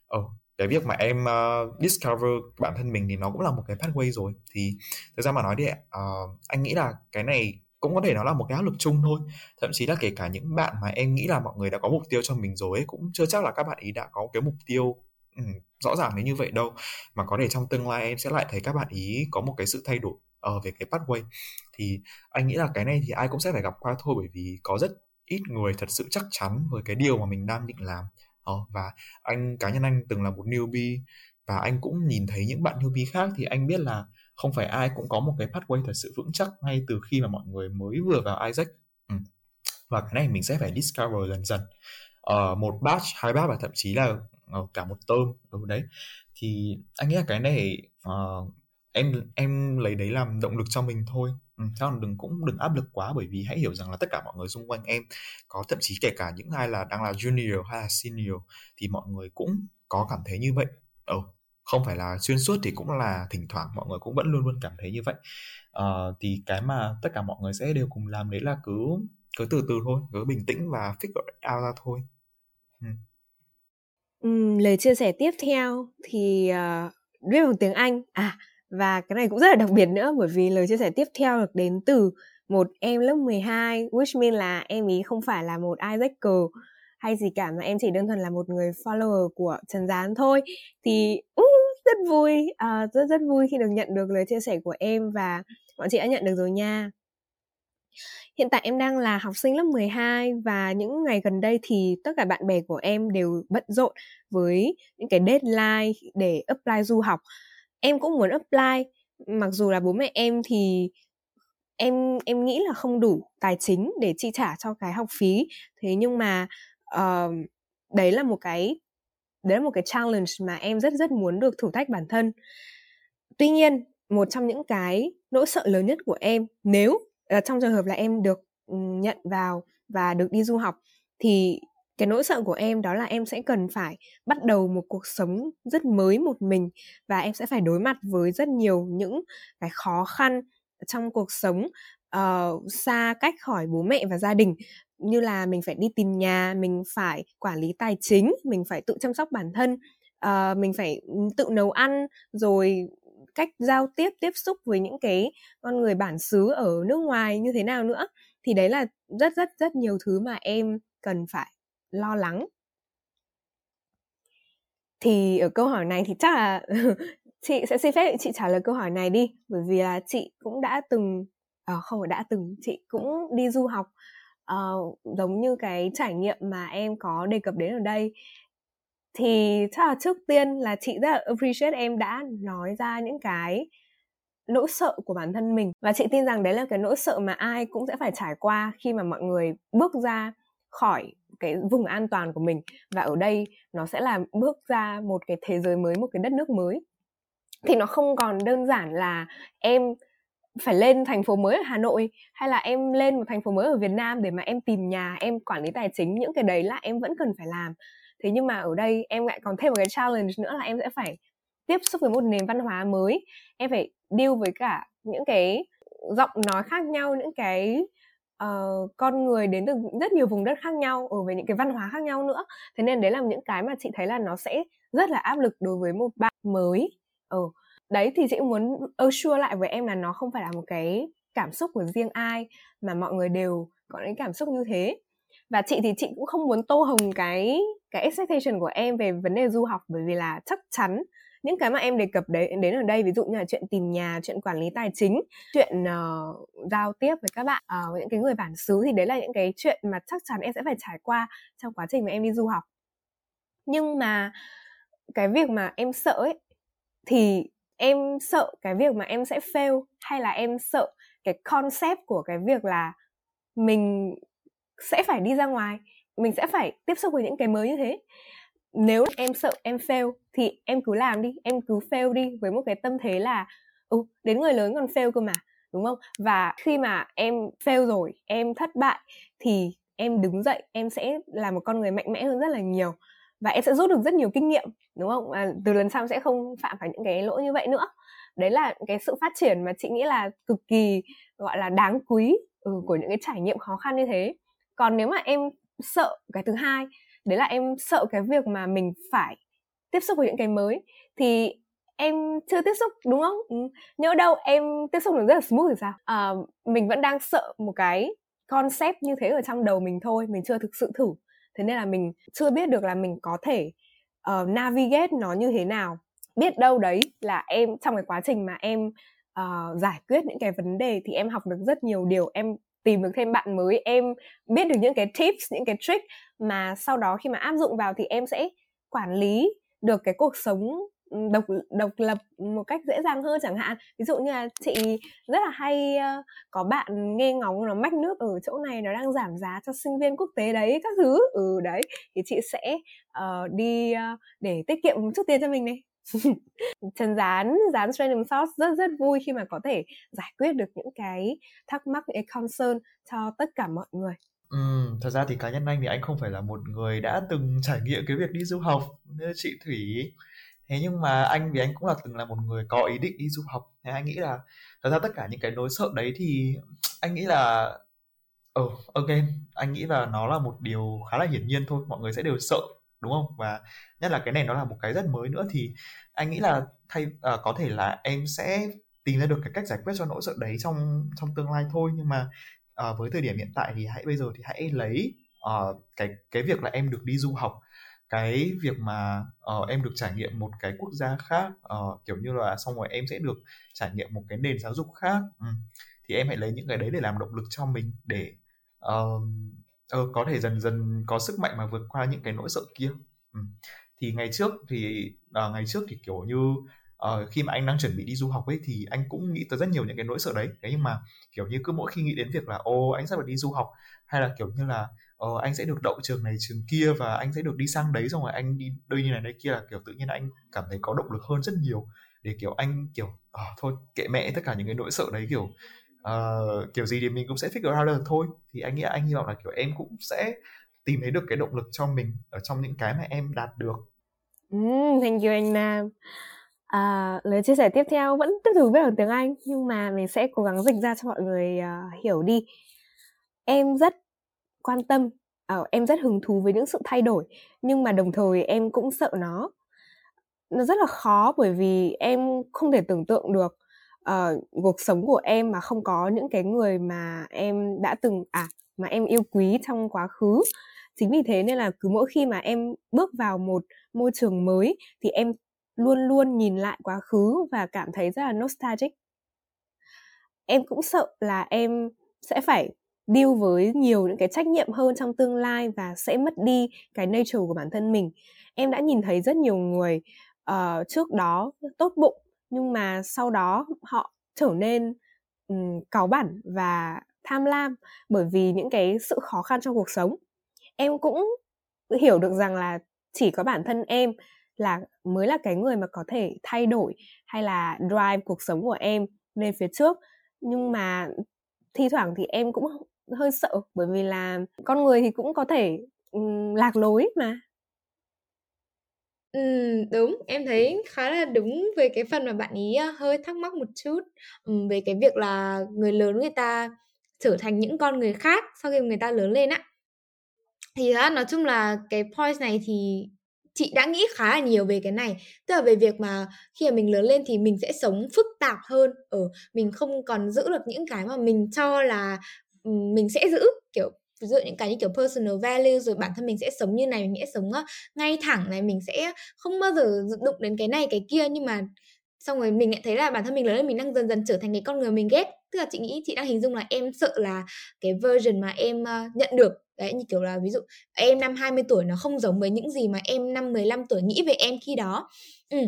Speaker 2: Ờ cái việc mà em uh, discover bản thân mình thì nó cũng là một cái pathway rồi. Thì thực ra mà nói thì uh, ờ, anh nghĩ là cái này cũng có thể nó là một cái áp lực chung thôi. Thậm chí là kể cả những bạn mà em nghĩ là mọi người đã có mục tiêu cho mình rồi ấy cũng chưa chắc là các bạn ý đã có cái mục tiêu ừ, rõ ràng đến như vậy đâu. Mà có thể trong tương lai em sẽ lại thấy các bạn ý có một cái sự thay đổi ở về cái pathway. Thì anh nghĩ là cái này thì ai cũng sẽ phải gặp qua thôi bởi vì có rất ít người thật sự chắc chắn với cái điều mà mình đang định làm. Ờ, và anh cá nhân anh từng là một newbie và anh cũng nhìn thấy những bạn newbie khác thì anh biết là không phải ai cũng có một cái pathway thật sự vững chắc ngay từ khi mà mọi người mới vừa vào Isaac. Ừ. và cái này mình sẽ phải discover dần dần. Uh, một batch hai batch và thậm chí là uh, cả một tôm ở ừ, đấy. Thì anh nghĩ là cái này uh, em em lấy đấy làm động lực cho mình thôi ừ, chứ đừng cũng đừng áp lực quá bởi vì hãy hiểu rằng là tất cả mọi người xung quanh em có thậm chí kể cả những ai là đang là junior hay là senior thì mọi người cũng có cảm thấy như vậy. Ừ, không phải là xuyên suốt thì cũng là thỉnh thoảng mọi người cũng vẫn luôn luôn cảm thấy như vậy. À, thì cái mà tất cả mọi người sẽ đều cùng làm đấy là cứ cứ từ từ thôi cứ bình tĩnh và figure out ra thôi.
Speaker 1: Ừ. Ừ, lời chia sẻ tiếp theo thì uh, viết bằng tiếng Anh. À và cái này cũng rất là đặc biệt nữa bởi vì lời chia sẻ tiếp theo được đến từ một em lớp 12 which mean là em ý không phải là một Isaac hay gì cả mà em chỉ đơn thuần là một người follower của Trần Gián thôi thì uh, rất vui uh, rất rất vui khi được nhận được lời chia sẻ của em và bọn chị đã nhận được rồi nha Hiện tại em đang là học sinh lớp 12 và những ngày gần đây thì tất cả bạn bè của em đều bận rộn với những cái deadline để apply du học. Em cũng muốn apply, mặc dù là bố mẹ em thì em em nghĩ là không đủ tài chính để chi trả cho cái học phí. Thế nhưng mà uh, đấy là một cái đấy là một cái challenge mà em rất rất muốn được thử thách bản thân. Tuy nhiên, một trong những cái nỗi sợ lớn nhất của em nếu uh, trong trường hợp là em được nhận vào và được đi du học thì cái nỗi sợ của em đó là em sẽ cần phải bắt đầu một cuộc sống rất mới một mình và em sẽ phải đối mặt với rất nhiều những cái khó khăn trong cuộc sống uh, xa cách khỏi bố mẹ và gia đình. Như là mình phải đi tìm nhà mình phải quản lý tài chính mình phải tự chăm sóc bản thân uh, mình phải tự nấu ăn rồi cách giao tiếp tiếp xúc với những cái con người bản xứ ở nước ngoài như thế nào nữa. Thì đấy là rất rất rất nhiều thứ mà em cần phải lo lắng. Thì ở câu hỏi này thì chắc là (laughs) chị sẽ xin phép chị trả lời câu hỏi này đi bởi vì là chị cũng đã từng à, không phải đã từng chị cũng đi du học uh, giống như cái trải nghiệm mà em có đề cập đến ở đây. Thì chắc là trước tiên là chị rất là appreciate em đã nói ra những cái nỗi sợ của bản thân mình. Và chị tin rằng đấy là cái nỗi sợ mà ai cũng sẽ phải trải qua khi mà mọi người bước ra khỏi cái vùng an toàn của mình. Và ở đây nó sẽ là bước ra một cái thế giới mới, một cái đất nước mới. Thì nó không còn đơn giản là em phải lên thành phố mới ở Hà Nội, hay là em lên một thành phố mới ở Việt Nam để mà em tìm nhà, em quản lý tài chính, những cái đấy là em vẫn cần phải làm. Thế nhưng mà ở đây em lại còn thêm một cái challenge nữa là em sẽ phải tiếp xúc với một nền văn hóa mới. Em phải deal với cả những cái giọng nói khác nhau, những cái uh, con người đến từ rất nhiều vùng đất khác nhau ở với những cái văn hóa khác nhau nữa thế nên đấy là những cái mà chị thấy là nó sẽ rất là áp lực đối với một bạn mới ờ ừ. đấy thì chị muốn assure lại với em là nó không phải là một cái cảm xúc của riêng ai mà mọi người đều có những cảm xúc như thế và chị thì chị cũng không muốn tô hồng cái cái expectation của em về vấn đề du học bởi vì là chắc chắn những cái mà em đề cập đấy đến ở đây ví dụ như là chuyện tìm nhà chuyện quản lý tài chính chuyện uh, giao tiếp với các bạn uh, những cái người bản xứ thì đấy là những cái chuyện mà chắc chắn em sẽ phải trải qua trong quá trình mà em đi du học. Nhưng mà cái việc mà em sợ ấy thì em sợ cái việc mà em sẽ fail hay là em sợ cái concept của cái việc là mình sẽ phải đi ra ngoài mình sẽ phải tiếp xúc với những cái mới như thế? Nếu em sợ em fail thì em cứ làm đi em cứ fail đi với một cái tâm thế là ừ đến người lớn còn fail cơ mà đúng không? Và khi mà em fail rồi em thất bại thì em đứng dậy em sẽ là một con người mạnh mẽ hơn rất là nhiều và em sẽ rút được rất nhiều kinh nghiệm đúng không? À, từ lần sau sẽ không phạm phải những cái lỗi như vậy nữa. Đấy là cái sự phát triển mà chị nghĩ là cực kỳ gọi là đáng quý ừ, của những cái trải nghiệm khó khăn như thế. Còn nếu mà em sợ cái thứ hai đấy là em sợ cái việc mà mình phải tiếp xúc với những cái mới. Thì em chưa tiếp xúc đúng không? Ừ. nhớ đâu em tiếp xúc được rất là smooth thì sao? À, mình vẫn đang sợ một cái concept như thế ở trong đầu mình thôi mình chưa thực sự thử. Thế nên là mình chưa biết được là mình có thể uh, navigate nó như thế nào. Biết đâu đấy là em trong cái quá trình mà em uh, giải quyết những cái vấn đề thì em học được rất nhiều điều em tìm được thêm bạn mới em biết được những cái tips những cái trick mà sau đó khi mà áp dụng vào thì em sẽ quản lý được cái cuộc sống độc độc lập một cách dễ dàng hơn chẳng hạn. Ví dụ như là chị rất là hay uh, có bạn nghe ngóng nó mách nước ở chỗ này nó đang giảm giá cho sinh viên quốc tế đấy các thứ. Ừ đấy thì chị sẽ uh, đi uh, để tiết kiệm một chút tiền cho mình này. (laughs) Trần dán Gián Random thoughts rất rất vui khi mà có thể giải quyết được những cái thắc mắc, những cái concern cho tất cả mọi người.
Speaker 2: Ừ, thật ra thì cá nhân anh thì anh không phải là một người đã từng trải nghiệm cái việc đi du học như chị Thủy. Thế nhưng mà anh vì anh cũng là từng là một người có ý định đi du học. Thế anh nghĩ là thật ra tất cả những cái nỗi sợ đấy thì anh nghĩ là ờ oh, ok anh nghĩ là nó là một điều khá là hiển nhiên thôi mọi người sẽ đều sợ đúng không và nhất là cái này nó là một cái rất mới nữa thì anh nghĩ là thay uh, có thể là em sẽ tìm ra được cái cách giải quyết cho nỗi sợ đấy trong trong tương lai thôi nhưng mà uh, với thời điểm hiện tại thì hãy bây giờ thì hãy lấy uh, cái cái việc là em được đi du học cái việc mà uh, em được trải nghiệm một cái quốc gia khác uh, kiểu như là xong rồi em sẽ được trải nghiệm một cái nền giáo dục khác ừ. thì em hãy lấy những cái đấy để làm động lực cho mình để uh, ờ, có thể dần dần có sức mạnh mà vượt qua những cái nỗi sợ kia ừ. thì ngày trước thì à, ngày trước thì kiểu như uh, khi mà anh đang chuẩn bị đi du học ấy thì anh cũng nghĩ tới rất nhiều những cái nỗi sợ đấy thế nhưng mà kiểu như cứ mỗi khi nghĩ đến việc là ô anh sắp được đi du học hay là kiểu như là ờ, anh sẽ được đậu trường này trường kia và anh sẽ được đi sang đấy xong rồi anh đi đây như này đây kia là kiểu tự nhiên anh cảm thấy có động lực hơn rất nhiều để kiểu anh kiểu à, thôi kệ mẹ tất cả những cái nỗi sợ đấy kiểu uh, kiểu gì thì mình cũng sẽ figure out được thôi thì anh nghĩ anh hy vọng là kiểu em cũng sẽ tìm thấy được cái động lực cho mình ở trong những cái mà em đạt được.
Speaker 1: Mm, thank you anh Nam. À, lời chia sẻ tiếp theo vẫn tiếp tục viết bằng tiếng Anh nhưng mà mình sẽ cố gắng dịch ra cho mọi người uh, hiểu đi. Em rất quan tâm, uh, em rất hứng thú với những sự thay đổi nhưng mà đồng thời em cũng sợ nó. Nó rất là khó bởi vì em không thể tưởng tượng được uh, cuộc sống của em mà không có những cái người mà em đã từng à mà em yêu quý trong quá khứ. Chính vì thế nên là cứ mỗi khi mà em bước vào một môi trường mới thì em luôn luôn nhìn lại quá khứ và cảm thấy rất là nostalgic. Em cũng sợ là em sẽ phải deal với nhiều những cái trách nhiệm hơn trong tương lai và sẽ mất đi cái nature của bản thân mình. Em đã nhìn thấy rất nhiều người uh, trước đó tốt bụng nhưng mà sau đó họ trở nên um, cáu bẩn và tham lam bởi vì những cái sự khó khăn trong cuộc sống. Em cũng hiểu được rằng là chỉ có bản thân em là mới là cái người mà có thể thay đổi hay là drive cuộc sống của em lên phía trước. Nhưng mà thi thoảng thì em cũng hơi sợ bởi vì là con người thì cũng có thể um, lạc lối mà.
Speaker 3: Ừ, đúng, em thấy khá là đúng về cái phần mà bạn ý ờ, hơi thắc mắc một chút về cái việc là người lớn người ta trở thành những con người khác sau khi người ta lớn lên á. Thì á, nói chung là cái point này thì chị đã nghĩ khá là nhiều về cái này tức là về việc mà khi mà mình lớn lên thì mình sẽ sống phức tạp hơn ở ừ, mình không còn giữ được những cái mà mình cho là mình sẽ giữ kiểu ví dụ những cái như kiểu personal value rồi bản thân mình sẽ sống như này mình sẽ sống ờ, ngay thẳng này mình sẽ không bao giờ đụng đến cái này cái kia. Nhưng mà xong rồi mình lại thấy là bản thân mình lớn lên mình đang dần dần trở thành cái con người mình ghét. Tức là chị nghĩ chị đang hình dung là em sợ là cái version mà em uh, nhận được. Đấy như kiểu là ví dụ em năm 20 tuổi nó không giống với những gì mà em năm 15 tuổi nghĩ về em khi đó. Ừ,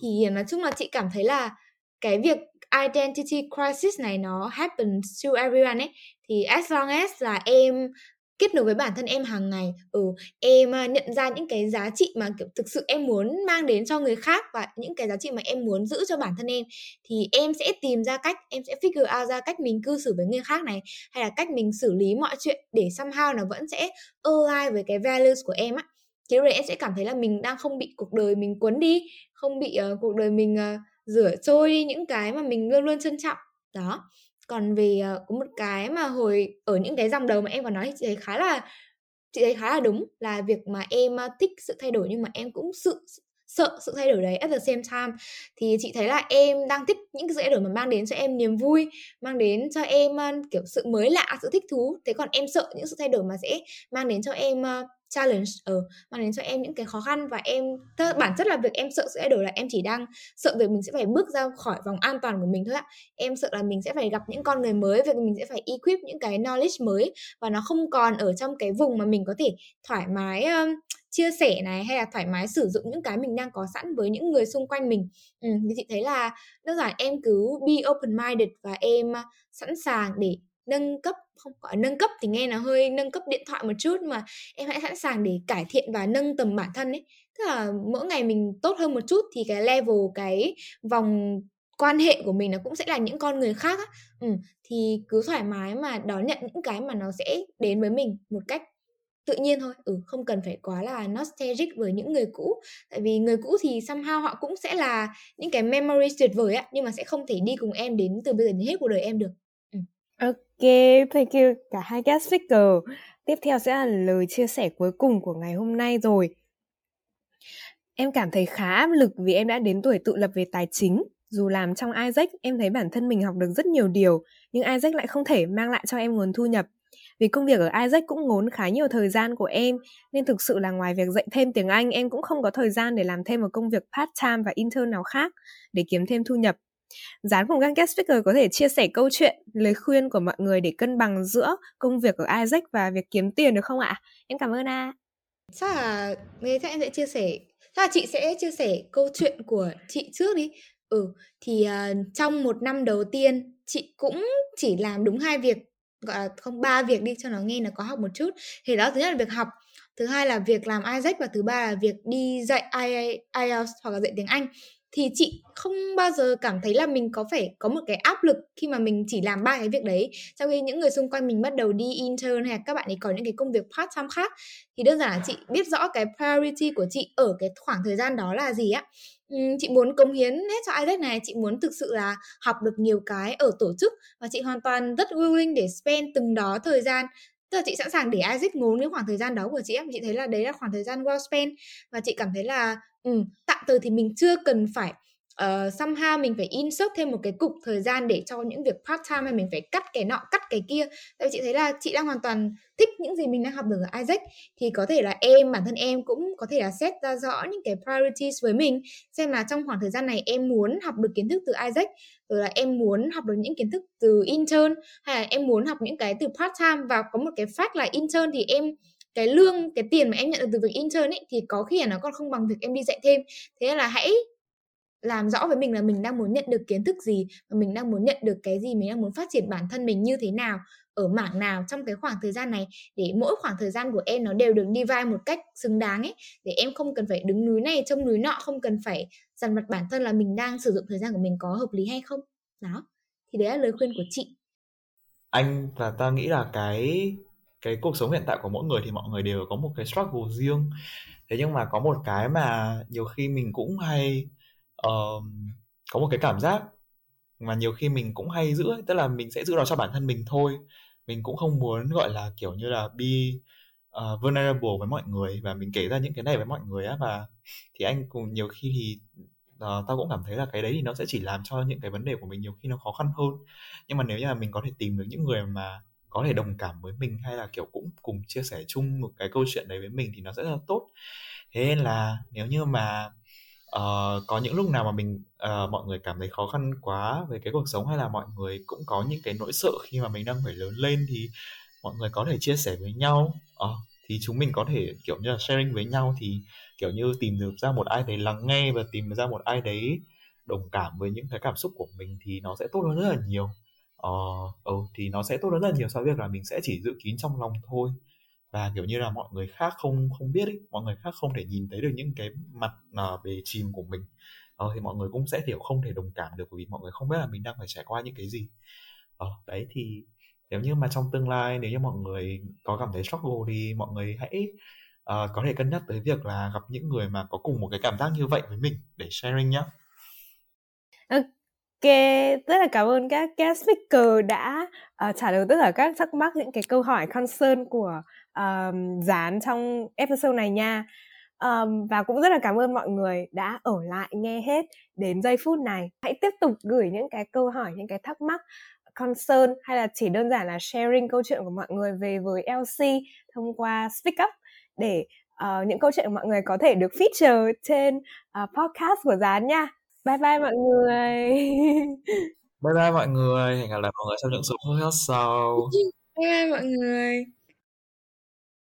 Speaker 3: thì nói chung là chị cảm thấy là cái việc identity crisis này nó happens to everyone ấy thì as long as là em kết nối với bản thân em hàng ngày ừ em ờ, nhận ra những cái giá trị mà kiểu thực sự em muốn mang đến cho người khác và những cái giá trị mà em muốn giữ cho bản thân em thì em sẽ tìm ra cách em sẽ figure out ra cách mình cư xử với người khác này hay là cách mình xử lý mọi chuyện để somehow nó vẫn sẽ align với cái values của em á. Thì lúc đấy em sẽ cảm thấy là mình đang không bị cuộc đời mình cuốn đi không bị uh, cuộc đời mình uh, rửa trôi đi những cái mà mình luôn luôn trân trọng. Đó. Còn về uh, có một cái mà hồi ở những cái dòng đầu mà em còn nói chị thấy khá là chị thấy khá là đúng là việc mà em uh, thích sự thay đổi nhưng mà em cũng sự sợ sự thay đổi đấy. At the same time thì chị thấy là em đang thích những cái sự thay đổi mà mang đến cho em niềm vui mang đến cho em uh, kiểu sự mới lạ sự thích thú. Thế còn em sợ những sự thay đổi mà sẽ mang đến cho em uh, challenge ở uh, mang đến cho em những cái khó khăn và em bản chất là việc em sợ sự thay đổi là em chỉ đang sợ việc mình sẽ phải bước ra khỏi vòng an toàn của mình thôi ạ. Em sợ là mình sẽ phải gặp những con người mới việc mình sẽ phải equip những cái knowledge mới và nó không còn ở trong cái vùng mà mình có thể thoải mái uh, chia sẻ này hay là thoải mái sử dụng những cái mình đang có sẵn với những người xung quanh mình. Ừ, thì chị thấy là đơn giản em cứ be open minded và em sẵn sàng để nâng cấp không gọi nâng cấp thì nghe nó hơi nâng cấp điện thoại một chút mà em hãy sẵn sàng để cải thiện và nâng tầm bản thân ấy. Tức là mỗi ngày mình tốt hơn một chút thì cái level cái vòng quan hệ của mình nó cũng sẽ là những con người khác á. Ừ, thì cứ thoải mái mà đón nhận những cái mà nó sẽ đến với mình một cách tự nhiên thôi. Ừ không cần phải quá là nostalgic với những người cũ. Tại vì người cũ thì somehow họ cũng sẽ là những cái memories tuyệt vời á nhưng mà sẽ không thể đi cùng em đến từ bây giờ đến hết cuộc đời em được.
Speaker 1: Ừ. ok thank you cả hai guest speaker. Tiếp theo sẽ là lời chia sẻ cuối cùng của ngày hôm nay rồi. Em cảm thấy khá áp lực vì em đã đến tuổi tự lập về tài chính. Dù làm trong Isaac, em thấy bản thân mình học được rất nhiều điều, nhưng Isaac lại không thể mang lại cho em nguồn thu nhập. Vì công việc ở Isaac cũng ngốn khá nhiều thời gian của em nên thực sự là ngoài việc dạy thêm tiếng Anh em cũng không có thời gian để làm thêm một công việc part-time và intern nào khác để kiếm thêm thu nhập. Gián cùng các guest speaker có thể chia sẻ câu chuyện, lời khuyên của mọi người để cân bằng giữa công việc ở Isaac và việc kiếm tiền được không ạ? Em cảm ơn ạ.
Speaker 3: Chắc là nghe chắc em sẽ chia sẻ chắc là chị sẽ chia sẻ câu chuyện của chị trước đi ừ thì uh, trong một năm đầu tiên chị cũng chỉ làm đúng hai việc gọi là, không, ba việc đi cho nó nghe nó có học một chút. Thì đó, thứ nhất là việc học, thứ hai là việc làm Isaac và thứ ba là việc đi dạy IELTS hoặc là dạy tiếng Anh. Thì chị không bao giờ cảm thấy là mình có phải có một cái áp lực khi mà mình chỉ làm ba cái việc đấy, trong khi những người xung quanh mình bắt đầu đi intern hay các bạn ấy có những cái công việc part time khác. Thì đơn giản là chị biết rõ cái priority của chị ở cái khoảng thời gian đó là gì á chị muốn cống hiến hết cho Isaac này chị muốn thực sự là học được nhiều cái ở tổ chức và chị hoàn toàn rất willing để spend từng đó thời gian. Tức là chị sẵn sàng để Isaac ngốn những khoảng thời gian đó của chị em chị thấy là đấy là khoảng thời gian well spent và chị cảm thấy là ừ, tạm thời thì mình chưa cần phải uh, somehow mình phải insert thêm một cái cục thời gian để cho những việc part time hay mình phải cắt cái nọ cắt cái kia. Tại vì chị thấy là chị đang hoàn toàn thích những gì mình đang học được ở Isaac. Thì có thể là em bản thân em cũng có thể là set ra rõ những cái priorities với mình. Xem là trong khoảng thời gian này em muốn học được kiến thức từ Isaac rồi là em muốn học được những kiến thức từ intern hay là em muốn học những cái từ part time. Và có một cái fact là intern thì em cái lương cái tiền mà em nhận được từ việc intern ấy thì có khi là nó còn không bằng việc em đi dạy thêm. Thế là hãy làm rõ với mình là mình đang muốn nhận được kiến thức gì, và mình đang muốn nhận được cái gì, mình đang muốn phát triển bản thân mình như thế nào, ở mảng nào trong cái khoảng thời gian này, để mỗi khoảng thời gian của em nó đều được đi vai một cách xứng đáng ấy. Để em không cần phải đứng núi này, trông núi nọ, không cần phải dằn mặt bản thân là mình đang sử dụng thời gian của mình có hợp lý hay không. Đó, thì đấy là lời khuyên của chị.
Speaker 2: Anh và ta nghĩ là cái cái cuộc sống hiện tại của mỗi người thì mọi người đều có một cái struggle riêng. Thế nhưng mà có một cái mà nhiều khi mình cũng hay uh, có một cái cảm giác mà nhiều khi mình cũng hay giữ tức là mình sẽ giữ nó cho bản thân mình thôi. Mình cũng không muốn gọi là kiểu như là be uh, vulnerable với mọi người và mình kể ra những cái này với mọi người á và thì anh cùng nhiều khi thì uh, tao cũng cảm thấy là cái đấy thì nó sẽ chỉ làm cho những cái vấn đề của mình nhiều khi nó khó khăn hơn. Nhưng mà nếu như là mình có thể tìm được những người mà có thể đồng cảm với mình hay là kiểu cũng cùng chia sẻ chung một cái câu chuyện đấy với mình thì nó sẽ rất là tốt. Thế nên là nếu như mà uh, có những lúc nào mà mình uh, mọi người cảm thấy khó khăn quá về cái cuộc sống hay là mọi người cũng có những cái nỗi sợ khi mà mình đang phải lớn lên thì mọi người có thể chia sẻ với nhau? Uh, thì chúng mình có thể kiểu như là sharing với nhau thì kiểu như tìm được ra một ai đấy lắng nghe và tìm ra một ai đấy đồng cảm với những cái cảm xúc của mình thì nó sẽ tốt hơn rất là nhiều. Ờ ừ, thì nó sẽ tốt hơn rất là nhiều so với việc là mình sẽ chỉ giữ kín trong lòng thôi và kiểu như là mọi người khác không không biết ấy, mọi người khác không thể nhìn thấy được những cái mặt uh, bề chìm của mình uh, thì mọi người cũng sẽ kiểu không thể đồng cảm được vì mọi người không biết là mình đang phải trải qua những cái gì uh, đấy thì nếu như mà trong tương lai nếu như mọi người có cảm thấy struggle thì mọi người hãy uh, có thể cân nhắc tới việc là gặp những người mà có cùng một cái cảm giác như vậy với mình để sharing nhé.
Speaker 1: Ok, rất là cảm ơn các guest speaker đã uh, trả lời tất cả các thắc mắc những cái câu hỏi concern của um, Gián trong episode này nha. Um, và cũng rất là cảm ơn mọi người đã ở lại nghe hết đến giây phút này. Hãy tiếp tục gửi những cái câu hỏi, những cái thắc mắc concern hay là chỉ đơn giản là sharing câu chuyện của mọi người về với LC thông qua Speak Up để uh, những câu chuyện của mọi người có thể được feature trên uh, podcast của Gián nha. Bye bye mọi người. (laughs)
Speaker 2: bye bye mọi người. Hẹn gặp lại mọi người trong những số podcast sau.
Speaker 3: Bye bye mọi người.